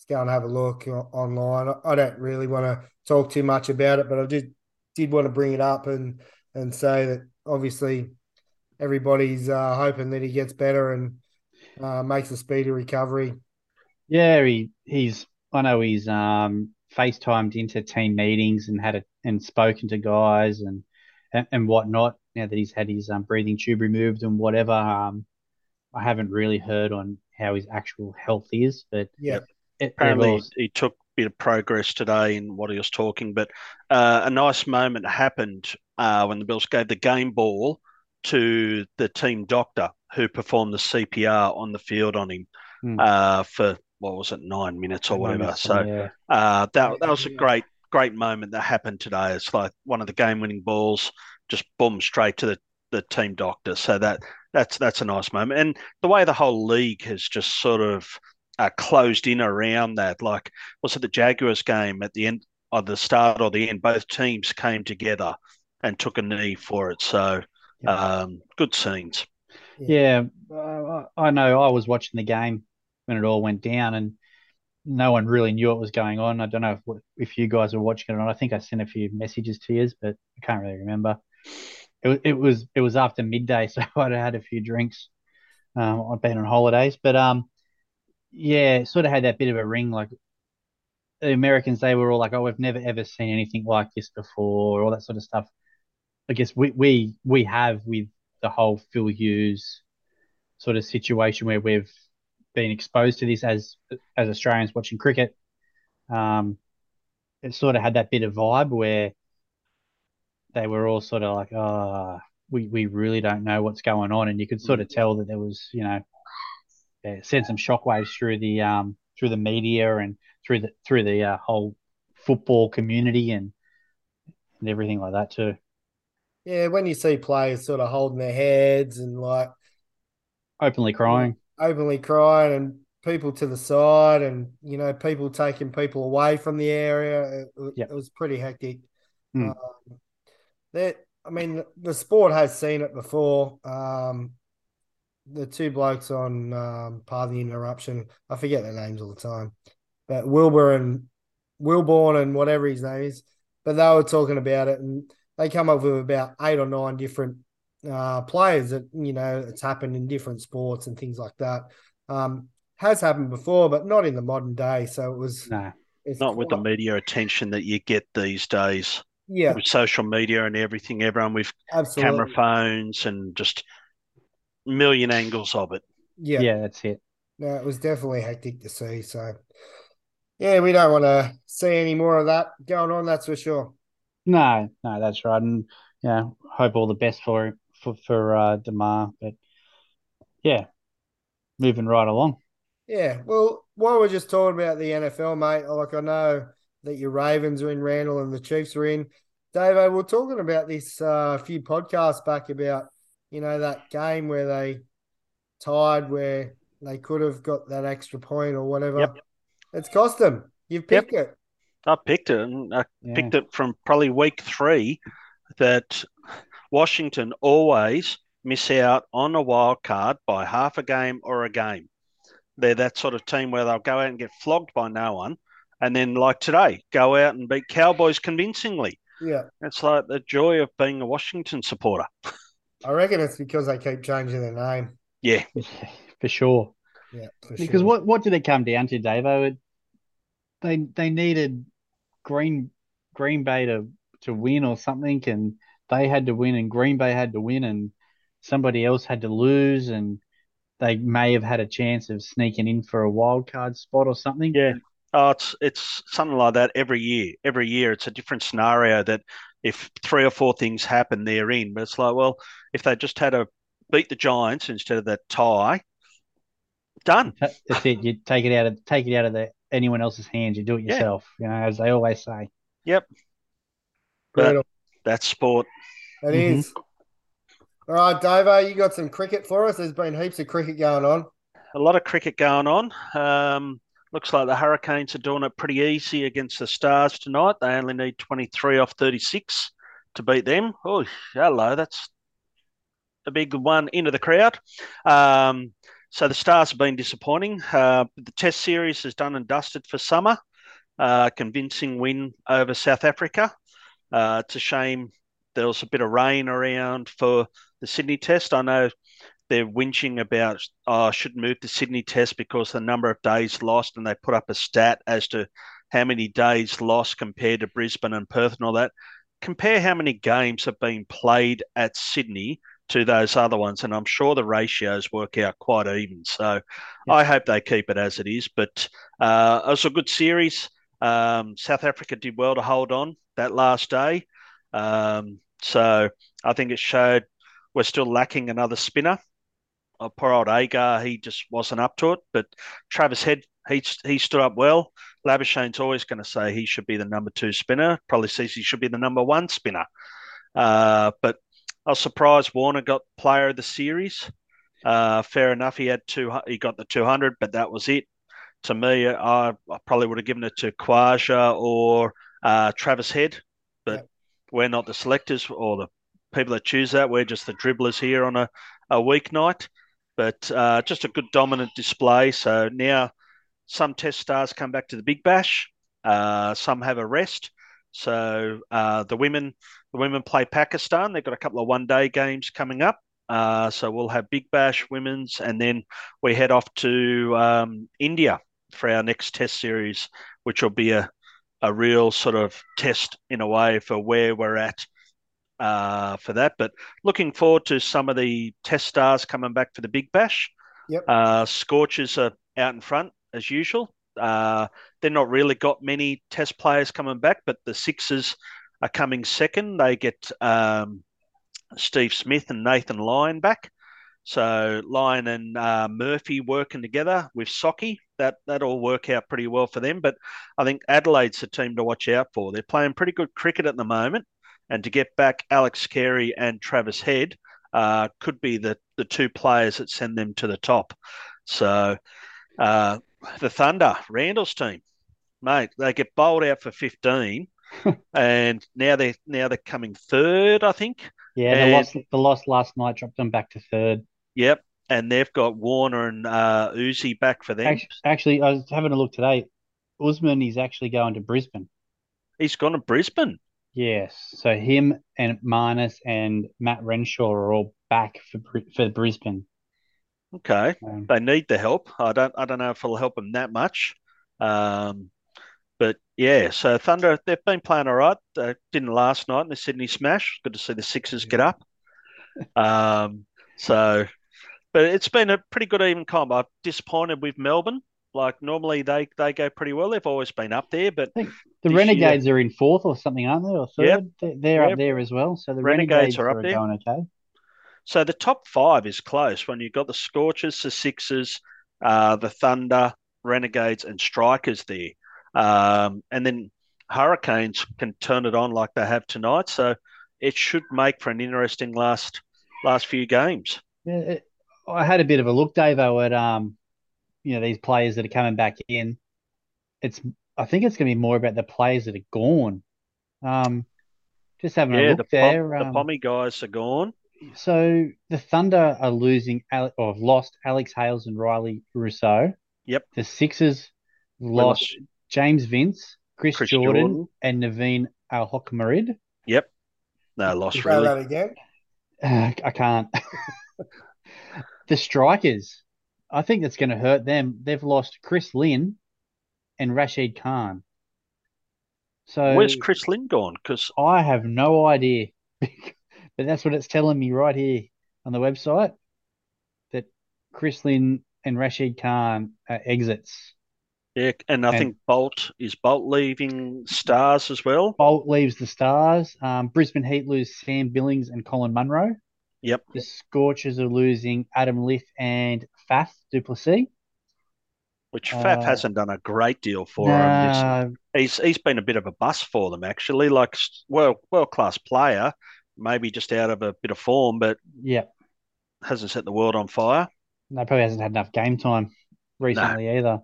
just go and have a look online. I- don't really want to talk too much about it, but I just did want to bring it up and and say that obviously everybody's uh, hoping that he gets better and uh, makes a speedy recovery. Yeah, he he's I know he's um FaceTimed into team meetings and had it and spoken to guys and and, and whatnot. Now that he's had his um, breathing tube removed and whatever, um, I haven't really heard on how his actual health is, but Yeah. It, they've Apparently, all- he took a bit of progress today in what he was talking, but uh, a nice moment happened uh, when the Bills gave the game ball to the team doctor who performed the CPR on the field on him Hmm. uh, for what was it, nine minutes or whatever. So yeah, uh, that that was a great great moment that happened today. It's like one of the game winning balls just boom straight to the, the team doctor. So that that's that's a nice moment. And the way the whole league has just sort of uh, closed in around that. Like was it the Jaguars game at the end of the start or the end? Both teams came together and took a knee for it. So Yeah. um, good scenes. yeah. Uh, I know I was watching the game when it all went down, and no one really knew what was going on. I don't know if if you guys were watching it or not. I think I sent a few messages to you, but I can't really remember. It, it was it was after midday, so I'd had a few drinks. Um, I'd been on holidays, but um, yeah, sort of had that bit of a ring. Like the Americans, they were all like, "Oh, we've never ever seen anything like this before," all that sort of stuff. I guess we we we have with the whole Phil Hughes sort of situation where we've been exposed to this as as Australians watching cricket. Um, it sort of had that bit of vibe where they were all sort of like, "Oh, we we really don't know what's going on," and you could sort of tell that there was, you know, yeah, sent some shockwaves through the um through the media and through the through the uh, whole football community and and everything like that too. Yeah, when you see players sort of holding their heads and like Openly crying. openly crying and people to the side and you know people taking people away from the area, it, Yep. it was pretty hectic. Hmm. Um, that I mean, the sport has seen it before. Um, the two blokes on um, part of the interruption, I forget their names all the time, but Wilbur and Wilborn and whatever his name is, but they were talking about it and they come up with about eight or nine different uh, players that you know it's happened in different sports and things like that. Um, has happened before, but not in the modern day. So it was no, it's not quite... with the media attention that you get these days. Yeah, with social media and everything, everyone with Absolutely. camera phones and just million angles of it. Yeah, yeah, that's it. No, it was definitely hectic to see. So, yeah, we don't want to see any more of that going on. That's for sure. No, no, that's right, and yeah, hope all the best for for for uh, Damar. But yeah, moving right along. Yeah, well, while we're just talking about the NFL, mate, like I know that your Ravens are in Randall and the Chiefs are in. Dave, we are talking about this uh, a few podcasts back about you know that game where they tied, where they could have got that extra point or whatever. Yep. It's cost them. You've picked yep. it. I picked it, and I yeah. picked it from probably week three that Washington always miss out on a wild card by half a game or a game. They're that sort of team where they'll go out and get flogged by no one, and then like today, go out and beat Cowboys convincingly. Yeah, it's like the joy of being a Washington supporter. I reckon it's because they keep changing their name. Yeah, for sure. Yeah, for because sure. what what did it come down to, Davo? Oh, they they needed Green Green Bay to to win or something, and they had to win, and Green Bay had to win, and somebody else had to lose, and they may have had a chance of sneaking in for a wild card spot or something. Yeah. Oh, it's it's something like that every year. Every year, it's a different scenario. That if three or four things happen, they're in. But it's like, well, if they just had to beat the Giants instead of that tie, done. That's it. You take it out of take it out of the anyone else's hands. You do it yourself. Yeah. You know, as they always say. Yep. But that's sport. It mm-hmm. is. All right, Davo, you got some cricket for us. There's been heaps of cricket going on. A lot of cricket going on. Um, looks like the Hurricanes are doing it pretty easy against the Stars tonight. They only need 23 off 36 to beat them. Oh, hello. That's a big one into the crowd. Um, so the Stars have been disappointing. Uh, the Test series is done and dusted for summer. Uh, convincing win over South Africa. Uh, it's a shame there was a bit of rain around for the Sydney Test. I know they're whinging about, oh, I should move the Sydney Test because the number of days lost, and they put up a stat as to how many days lost compared to Brisbane and Perth and all that. Compare how many games have been played at Sydney to those other ones, and I'm sure the ratios work out quite even. So yeah. I hope they keep it as it is. But uh, it was a good series. Um, South Africa did well to hold on that last day. Um, so I think it showed we're still lacking another spinner. Uh, poor old Agar, he just wasn't up to it. But Travis Head, he he stood up well. Labuschagne's always going to say he should be the number two spinner. Probably says he should be the number one spinner. Uh, but I was surprised Warner got player of the series. Uh, fair enough, he had two. He got the two hundred, but that was it. To me, I, I probably would have given it to Khawaja or uh, Travis Head, but yep. we're not the selectors or the people that choose that. We're just the dribblers here on a, a weeknight. But uh, just a good dominant display. So now some test stars come back to the Big Bash. Uh, some have a rest. So uh, the women, the women play Pakistan. They've got a couple of one-day games coming up. Uh, so we'll have Big Bash women's, and then we head off to um, India for our next test series, which will be a a real sort of test in a way for where we're at uh, for that. But looking forward to some of the test stars coming back for the Big Bash. Yep. Uh, Scorchers are out in front as usual. Uh, they're not really got many test players coming back, but the Sixers are coming second. They get um, Steve Smith and Nathan Lyon back. So Lyon and uh, Murphy working together with Socky, that that'll work out pretty well for them. But I think Adelaide's a team to watch out for. They're playing pretty good cricket at the moment, and to get back Alex Carey and Travis Head uh, could be the the two players that send them to the top. So uh, the Thunder, Randall's team, mate, they get bowled out for fifteen. and now they're now they're coming third, I think. Yeah, the loss the loss last night dropped them back to third. Yep, and they've got Warner and uh, Uzi back for them. Actually, actually, I was having a look today. Usman is actually going to Brisbane. He's gone to Brisbane. Yes, so him and Marnus and Matt Renshaw are all back for for Brisbane. Okay, Um, they need the help. I don't I don't know if it'll help them that much. Um, but yeah, so Thunder they've been playing all right. They didn't last night in the Sydney Smash. Good to see the Sixers get up. Um, so, but it's been a pretty good even comp. I'm disappointed with Melbourne. Like normally they they go pretty well. They've always been up there, but the Renegades are in fourth or something, aren't they? Or third? Yep. They're, Yep. up there as well. So the Renegades Renegades, are up are there. going okay. So the top five is close when you've got the Scorchers, the Sixers, uh, the Thunder, Renegades, and Strikers there. Um, and then Hurricanes can turn it on like they have tonight. So it should make for an interesting last last few games. Yeah, it, I had a bit of a look, Dave, though, at um, you know, these players that are coming back in. It's I think it's going to be more about the players that are gone. Um, just having a look the, there. pom- the um, Pommy guys are gone. so the Thunder are losing Ale- or have lost Alex Hales and Rilee Rossouw. Yep. The Sixers We lost James Vince, Chris, Chris Jordan, Jordan. and Naveen Al Hokmarid. Yep. No loss Say really. that again. Uh, I can't. the strikers, I think that's going to hurt them. They've lost Chris Lynn and Rashid Khan. So Where's Chris Lynn gone? Because I have no idea, but that's what it's telling me right here on the website that Chris Lynn and Rashid Khan are exits. yeah, and I And- think Bolt is Bolt leaving Stars as well. Bolt leaves the Stars. Um, Brisbane Heat lose Sam Billings and Colin Munro. Yep. The Scorchers are losing Adam Lyth and Faf du Plessis. Which Faf Uh, hasn't done a great deal for him He's he's been a bit of a bust for them actually. Like well world class player, maybe just out of a bit of form, but yeah, hasn't set the world on fire. no, probably hasn't had enough game time recently either.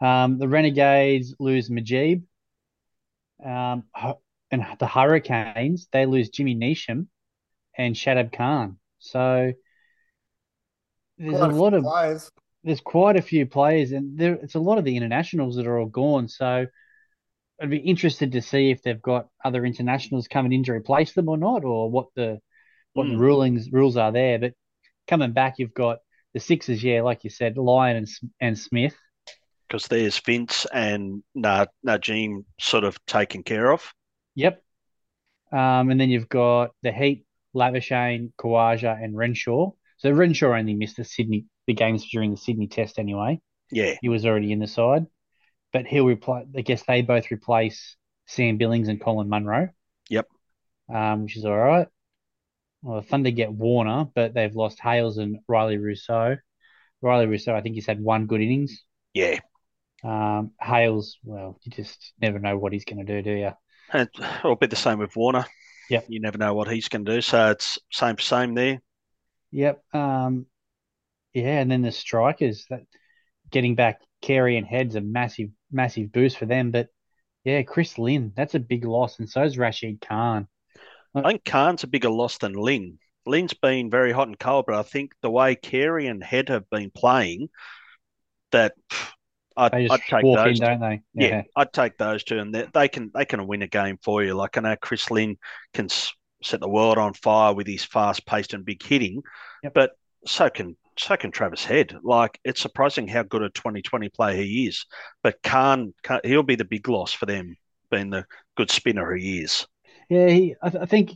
Um, the Renegades lose Mujeeb. Um, and the Hurricanes they lose Jimmy Neesham and Shadab Khan. So there's Quite a few lot of players. there's quite a few players, and there it's a lot of the internationals that are all gone. So I'd be interested to see if they've got other internationals coming in to replace them or not, or what the what the Mm. rulings rules are there. But coming back, you've got the Sixers, yeah, like you said, Lyon and and Smith. Because there's Vince and Na- Najim sort of taken care of. Yep. Um, and then you've got the Heat, Labuschagne, Khawaja, and Renshaw. So Renshaw only missed the Sydney the games during the Sydney Test anyway. Yeah, He was already in the side, but he'll replace. I guess they both replace Sam Billings and Colin Munro. Yep. Um, which is all right. Well, the Thunder get Warner, but they've lost Hales and Rilee Rossouw. Rilee Rossouw, I think he's had one good innings. yeah. Um, Hales, well, you just never know what he's going to do, do you? And it'll be the same with Warner. Yeah. You never know what he's going to do. So it's same for same there. Yep. Um, yeah, and then the strikers that getting back Carey and Head's a massive, massive boost for them. But yeah, Chris Lynn, that's a big loss, and so is Rashid Khan. I think Khan's a bigger loss than Lynn. Lynn's been very hot and cold, but I think the way Carey and Head have been playing, that I'd, I'd take those. in, don't they? Yeah, I'd take those two, and they, they can they can win a game for you. Like I know Chris Lynn can set the world on fire with his fast paced and big hitting, Yep. but so can so can Travis Head. Like it's surprising how good a 2020 player he is, but Khan, Khan he'll be the big loss for them, being the good spinner he is. Yeah, he, I, th- I think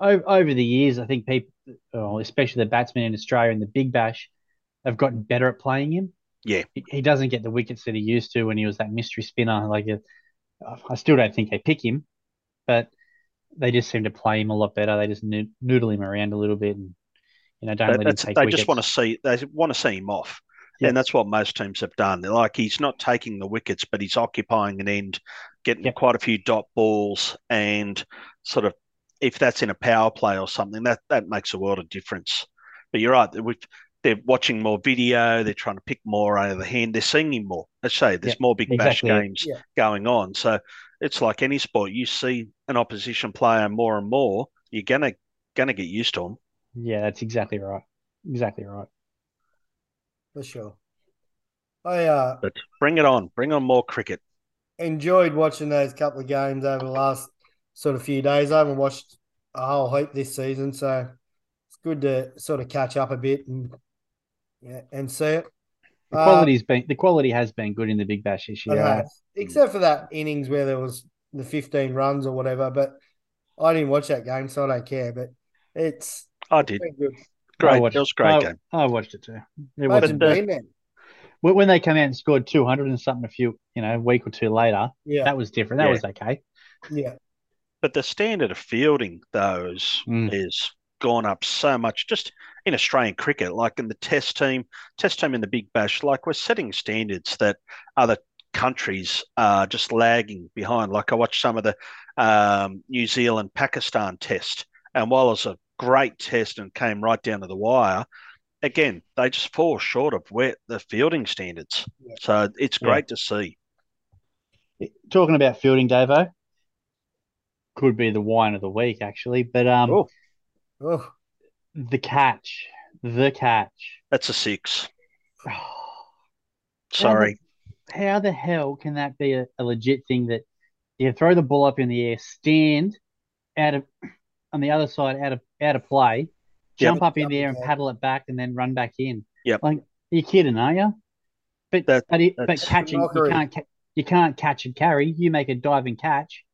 over, over the years, I think people, oh, especially the batsmen in Australia and the Big Bash, have gotten better at playing him. Yeah. He, he doesn't get the wickets that he used to when he was that mystery spinner. Like, uh, I still don't think they pick him, but they just seem to play him a lot better. They just noo- noodle him around a little bit and, you know, don't That- let him take they wickets. just want to see they want to see him off. Yep. And that's what most teams have done. They're like he's not taking the wickets, but he's occupying an end, getting Yep. quite a few dot balls, and sort of if that's in a power play or something, that that makes a world of difference. But you're right. We've they're watching more video. They're trying to pick more out of the hand. They're seeing him more. I say there's Yep, more big exactly. bash games Yeah. going on. So it's like any sport. You see an opposition player more and more, you're gonna gonna get used to them. Yeah, that's exactly right. Exactly right. for sure. I uh, But bring it on. Bring on more cricket. enjoyed watching those couple of games over the last sort of few days. I haven't watched a whole heap this season, so it's good to sort of catch up a bit and yeah, and see it. The Uh, quality's been the quality has been good in the Big Bash this it year. has, except for that innings where there was the 15 runs or whatever. But I didn't watch that game, so I don't care. But it's I did. been good. Great. watched- It was a great I, game. I watched it too. It Imagine wasn't uh, when when they came out and scored two hundred and something a few, you know, a week or two later. Yeah, That was different. That Yeah. was okay. yeah, But the standard of fielding, though, is, Mm. is gone up so much just in Australian cricket, like in the test team, test team in the Big Bash, like we're setting standards that other countries are just lagging behind. Like I watched some of the um, New Zealand Pakistan test, and while it was a great test and came right down to the wire, again, they just fall short of where the fielding standards. Yeah. So it's Yeah. great to see. Talking about fielding, Davo, could be the whine of the week actually. But um, Oh. Oh, the catch, the catch. That's a six. Sorry. How the hell can that be a, a legit thing that you throw the ball up in the air, stand out of on the other side out of out of play, jump up in the air and paddle it back and then run back in? Yep. Like you're you kidding, are you? But That- but, it, but catching you can't ca- you can't catch and carry. You make a dive and catch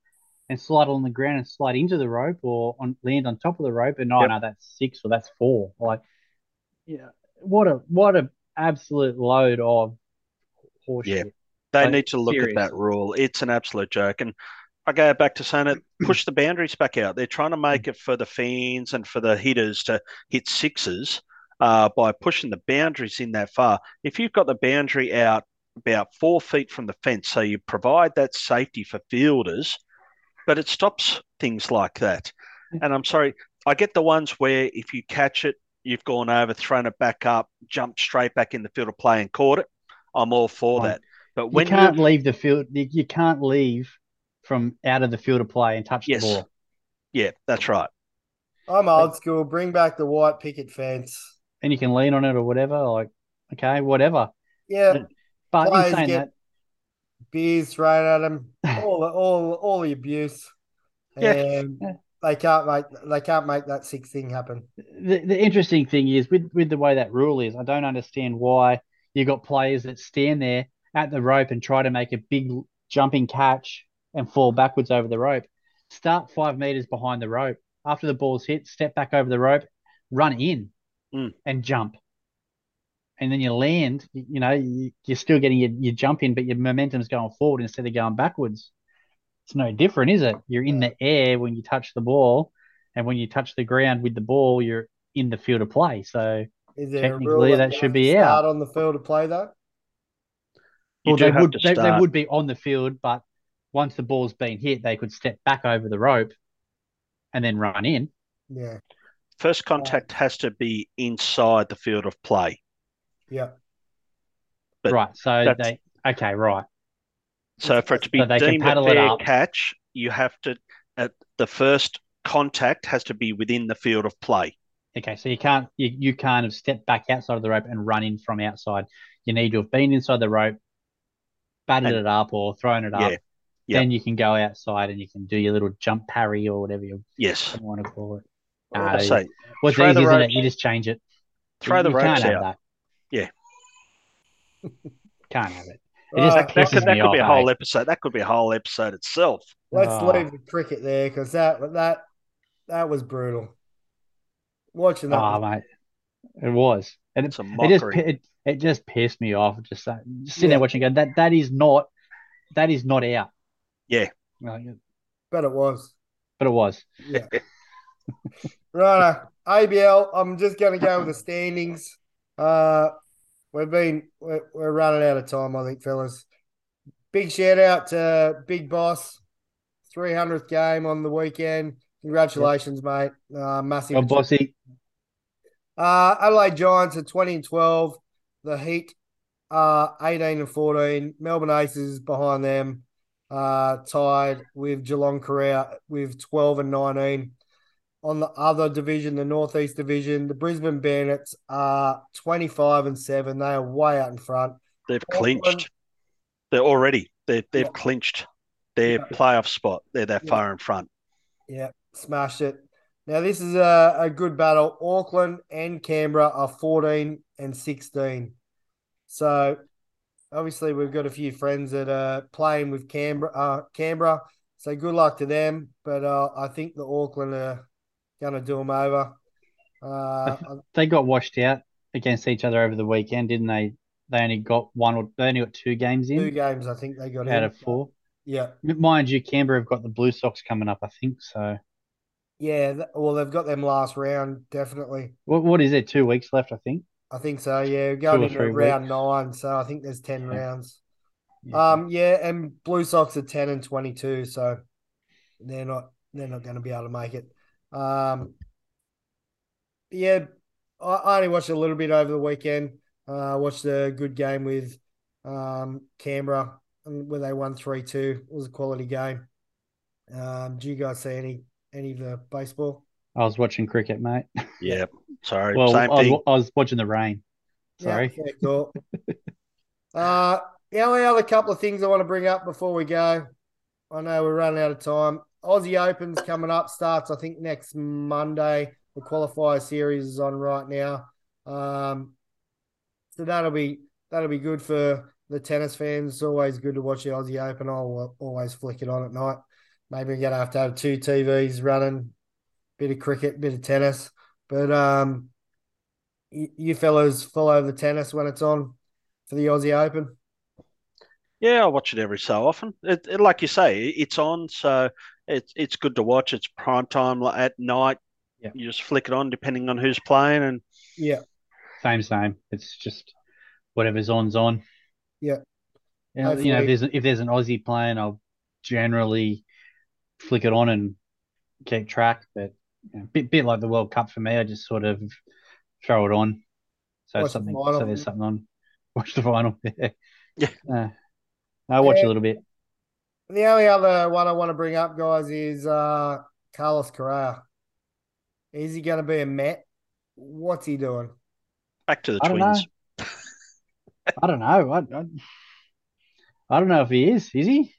and slide on the ground and slide into the rope or on land on top of the rope and oh Yep. no that's six or that's four. Like yeah, what a what a absolute load of horseshit. Yeah. They Like, need to look at that rule. It's an absolute joke. And I go back to saying it, push the boundaries back out. They're trying to make it for the fans and for the hitters to hit sixes uh, by pushing the boundaries in that far. If you've got the boundary out about four feet from the fence, so you provide that safety for fielders, but it stops things like that. Mm-hmm. And I'm sorry, I get the ones where if you catch it, you've gone over, thrown it back up, jumped straight back in the field of play and caught it. I'm all for Fine. that. But when You can't you leave the field. You, you can't leave from out of the field of play and touch Yes. the ball. Yeah, that's right. I'm old school. Bring back the white picket fence. And you can lean on it or whatever. Like, okay, whatever. Yeah, But in saying get- beers thrown at them. All the, all all the abuse. Yeah. And Yeah. they can't make they can't make that six thing happen. the, the interesting thing is with, with the way that rule is, I don't understand why you got players that stand there at the rope and try to make a big jumping catch and fall backwards over the rope. Start five meters behind the rope. After the ball's hit, step back over the rope, run in Mm. and jump. And then you land, you, you know, you, you're still getting your, your jump in, but your momentum's going forward instead of going backwards. It's no different, is it? You're in the air when you touch the ball, and when you touch the ground with the ball, you're in the field of play. So, Is there a Technically, rule that should be to out. on the field of play though? You well, they would they, they would be on the field, but once the ball's been hit, they could step back over the rope and then run in. Yeah, First contact has to be inside the field of play. yeah. But right. So they okay, right. So for it to be So deemed a fair up. catch, you have to at the first contact has to be within the field of play. Okay, so you can't you, you can't have stepped back outside of the rope and run in from outside. You need to have been inside the rope, batted And- it up or thrown it up. Yeah, yeah. Then you can go outside and you can do your little jump parry or whatever you Yes. want to call it. Well, Uh, I say What's easy, isn't it? You just change it. throw You- the you ropes out. Yeah. Can't have it. It Right, just That, that could, that me could be a whole eh? episode. That could be a whole episode itself. let's Ah. leave the cricket there because that that that was brutal. Watching that, Oh, was- mate, it was, and it, It's a it just mockery. it, it just pissed me off. Just, uh, just sitting there watching, going, that that is not that is not out. Yeah. Like, but it was. but it was. Yeah. right, ABL. I'm just going to go with the standings. Uh, we've been we're, we're running out of time, I think, fellas. Big shout out to Big Boss, 300th game on the weekend. Congratulations, mate. Uh, massive. Well, bossy, Uh, Adelaide Giants are 20 and 12. The Heat are 18 and 14. Melbourne Aces behind them, uh, tied with Geelong Korea with 12 and 19. On the other division, the Northeast Division, the Brisbane Bandits are 25 and 7. They are way out in front. They've clinched. They're already. They they've Yeah. clinched their Yeah. playoff spot. They're that Yeah. far in front. Yeah, smashed it. Now, this is a, a good battle. Auckland and Canberra are 14 and 16. So, obviously, we've got a few friends that are playing with Canberra. Uh, Canberra. So, good luck to them. But uh, I think the Auckland are going to do them over. Uh, They got washed out against each other over the weekend, didn't they? They only got one or they only got two games in. two games, I think they got out in. of four. Yeah. Mind you, Canberra have got the Blue Sox coming up, I think. So, Yeah. Well, they've got them last round, definitely. what what is it? Two weeks left, I think. I think so. Yeah. Going into round weeks. nine. So, I think there's 10 Yeah. rounds. Yeah. Um, yeah, and Blue Sox are ten and twenty two, so they're not they're not going to be able to make it. Um, yeah, I, I only watched a little bit over the weekend. Uh, I watched a good game with um Canberra, and where they won three two. It was a quality game. Um, do you guys see any any of the baseball? I was watching cricket, mate. Yeah. Sorry. Well, Same I was, thing. I was watching the rain. Sorry. Yeah, fair call. uh, the only other couple of things I want to bring up before we go. I know we're running out of time. Aussie Open's coming up. Starts I think next Monday. The qualifier series is on right now. Um, so that'll be that'll be good for the tennis fans. It's always good to watch the Aussie Open. I'll always flick it on at night. Maybe we're gonna have to have two TVs running, bit of cricket, bit of tennis. But um, you, you fellas follow the tennis when it's on for the Aussie Open. Yeah, I watch it every so often. It, it, like you say, it's on, so it's it's good to watch. It's prime time like at night. Yeah. You just flick it on depending on who's playing, and Yeah, Same, same. It's just whatever's on's on. Yeah. You know, you know, if there's if there's an Aussie playing, I'll generally flick it on and keep track. But you know, bit bit like the World Cup for me, I just sort of throw it on. So Watch it's the something. So there's something on. Watch the final. Yeah. Yeah. Uh, I watch Yeah. a little bit. The only other one I want to bring up, guys, is uh, Carlos Correa. Is he going to be a Met? What's he doing? back to the I don't Twins. I don't know. I, I, I don't know if he is. Is he?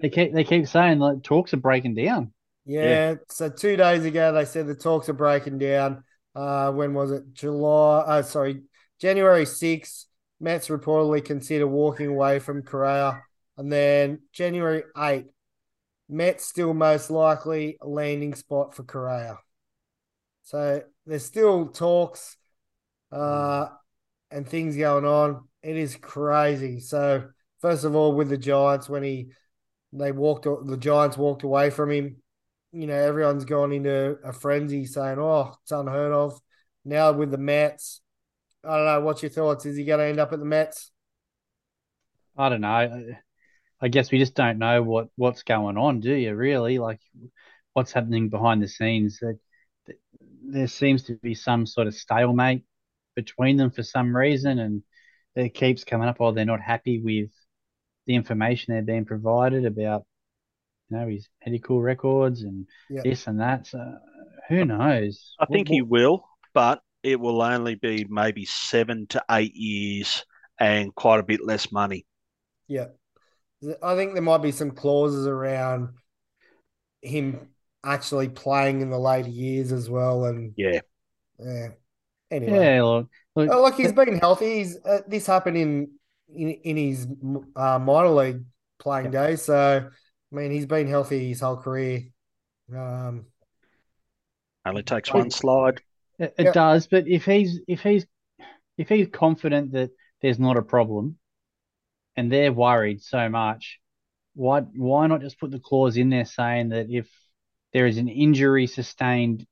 They keep they keep saying like talks are breaking down. Yeah, so two days ago they said the talks are breaking down. Uh, when was it? July? Uh, sorry, January sixth. Mets reportedly consider walking away from Correa, and then January eighth. Mets still most likely landing spot for Correa. So there's still talks, uh, and things going on. It is crazy. So first of all, with the Giants, when he they walked, the Giants walked away from him you know, everyone's gone into a frenzy saying, oh, it's unheard of. Now with the Mets, I don't know. What's your thoughts? Is he going to end up at the Mets? I don't know. I- I guess we just don't know what what's going on, do you? Really, like what's happening behind the scenes? That that there seems to be some sort of stalemate between them for some reason, and it keeps coming up. Oh, they're not happy with the information they're being provided about, you know, his medical records and Yeah. this and that. So who knows? I think What- he will, but it will only be maybe seven to eight years and quite a bit less money. Yeah. I think there might be some clauses around him actually playing in the later years as well. And Yeah. yeah. Anyway. Yeah, look, look, Oh, look, he's been healthy. He's uh, this happened in in, in his uh, minor league playing day, So, I mean, he's been healthy his whole career. Um, Only takes Right. one slide. It, it Yeah. does, but if he's if he's if he's confident that there's not a problem, and they're worried so much, why why not just put the clause in there saying that if there is an injury sustained,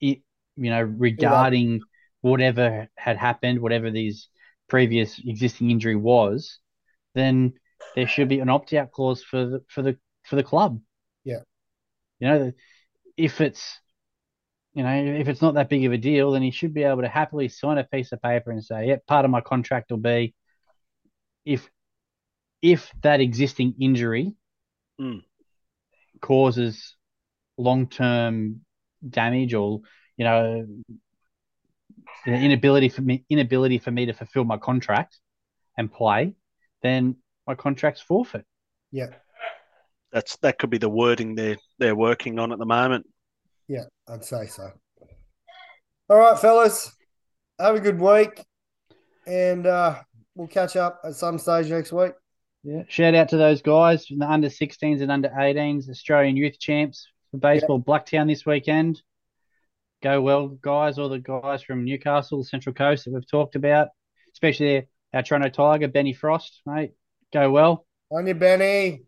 it, you know, regarding whatever had happened, whatever these previous existing injury was, then there should be an opt-out clause for the for the for the club. Yeah. You know, if it's you know, if it's not that big of a deal, then he should be able to happily sign a piece of paper and say, "Yep, part of my contract will be if if that existing injury Mm. causes long term damage or you know the inability for me inability for me to fulfill my contract and play, then my contract's forfeit. Yeah, That's that could be the wording they're they're working on at the moment. yeah, I'd say so. All right, fellas, have a good week, and uh, we'll catch up at some stage next week. Yeah. Shout out to those guys from the under 16s and under 18s, Australian youth champs for baseball, Blacktown this weekend. Go well, guys. All the guys from Newcastle, Central Coast that we've talked about, especially our Toronto Tiger, Benny Frost, mate. Go well. On you, Benny.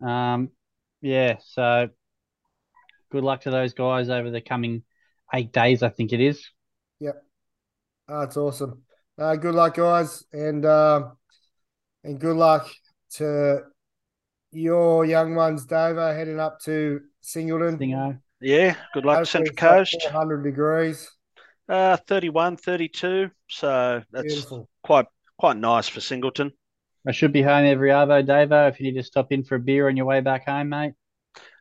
Um, yeah, so good luck to those guys over the coming eight days, I think it is. Oh, that's awesome. Uh, good luck, guys, and uh, and good luck to your young ones, Davo, heading up to Singleton. Thingo. Yeah, good luck, Hopefully Central Coast. 400 degrees. Uh, 31, 32. So that's Beautiful. quite quite nice for Singleton. I should be home every Arvo, Davo, if you need to stop in for a beer on your way back home, mate.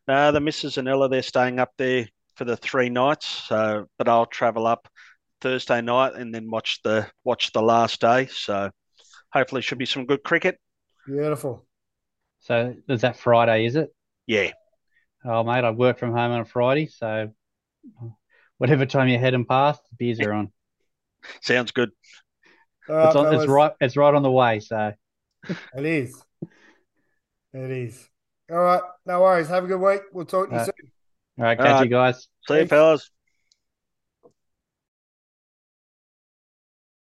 No, the missus and Ella they're staying up there for the three nights. So, but I'll travel up Thursday night and then watch the watch the last day. So, hopefully, should be some good cricket. Beautiful. So is that Friday, is it? Yeah, Oh, mate, I work from home on a Friday, so whatever time you're heading past, the beers are on. sounds good. All right, It's, on, it's right. It's right on the way. So It is. It is. All right. No worries. Have a good week. We'll talk to you Uh, soon. all right, catch All you guys. See you, fellas.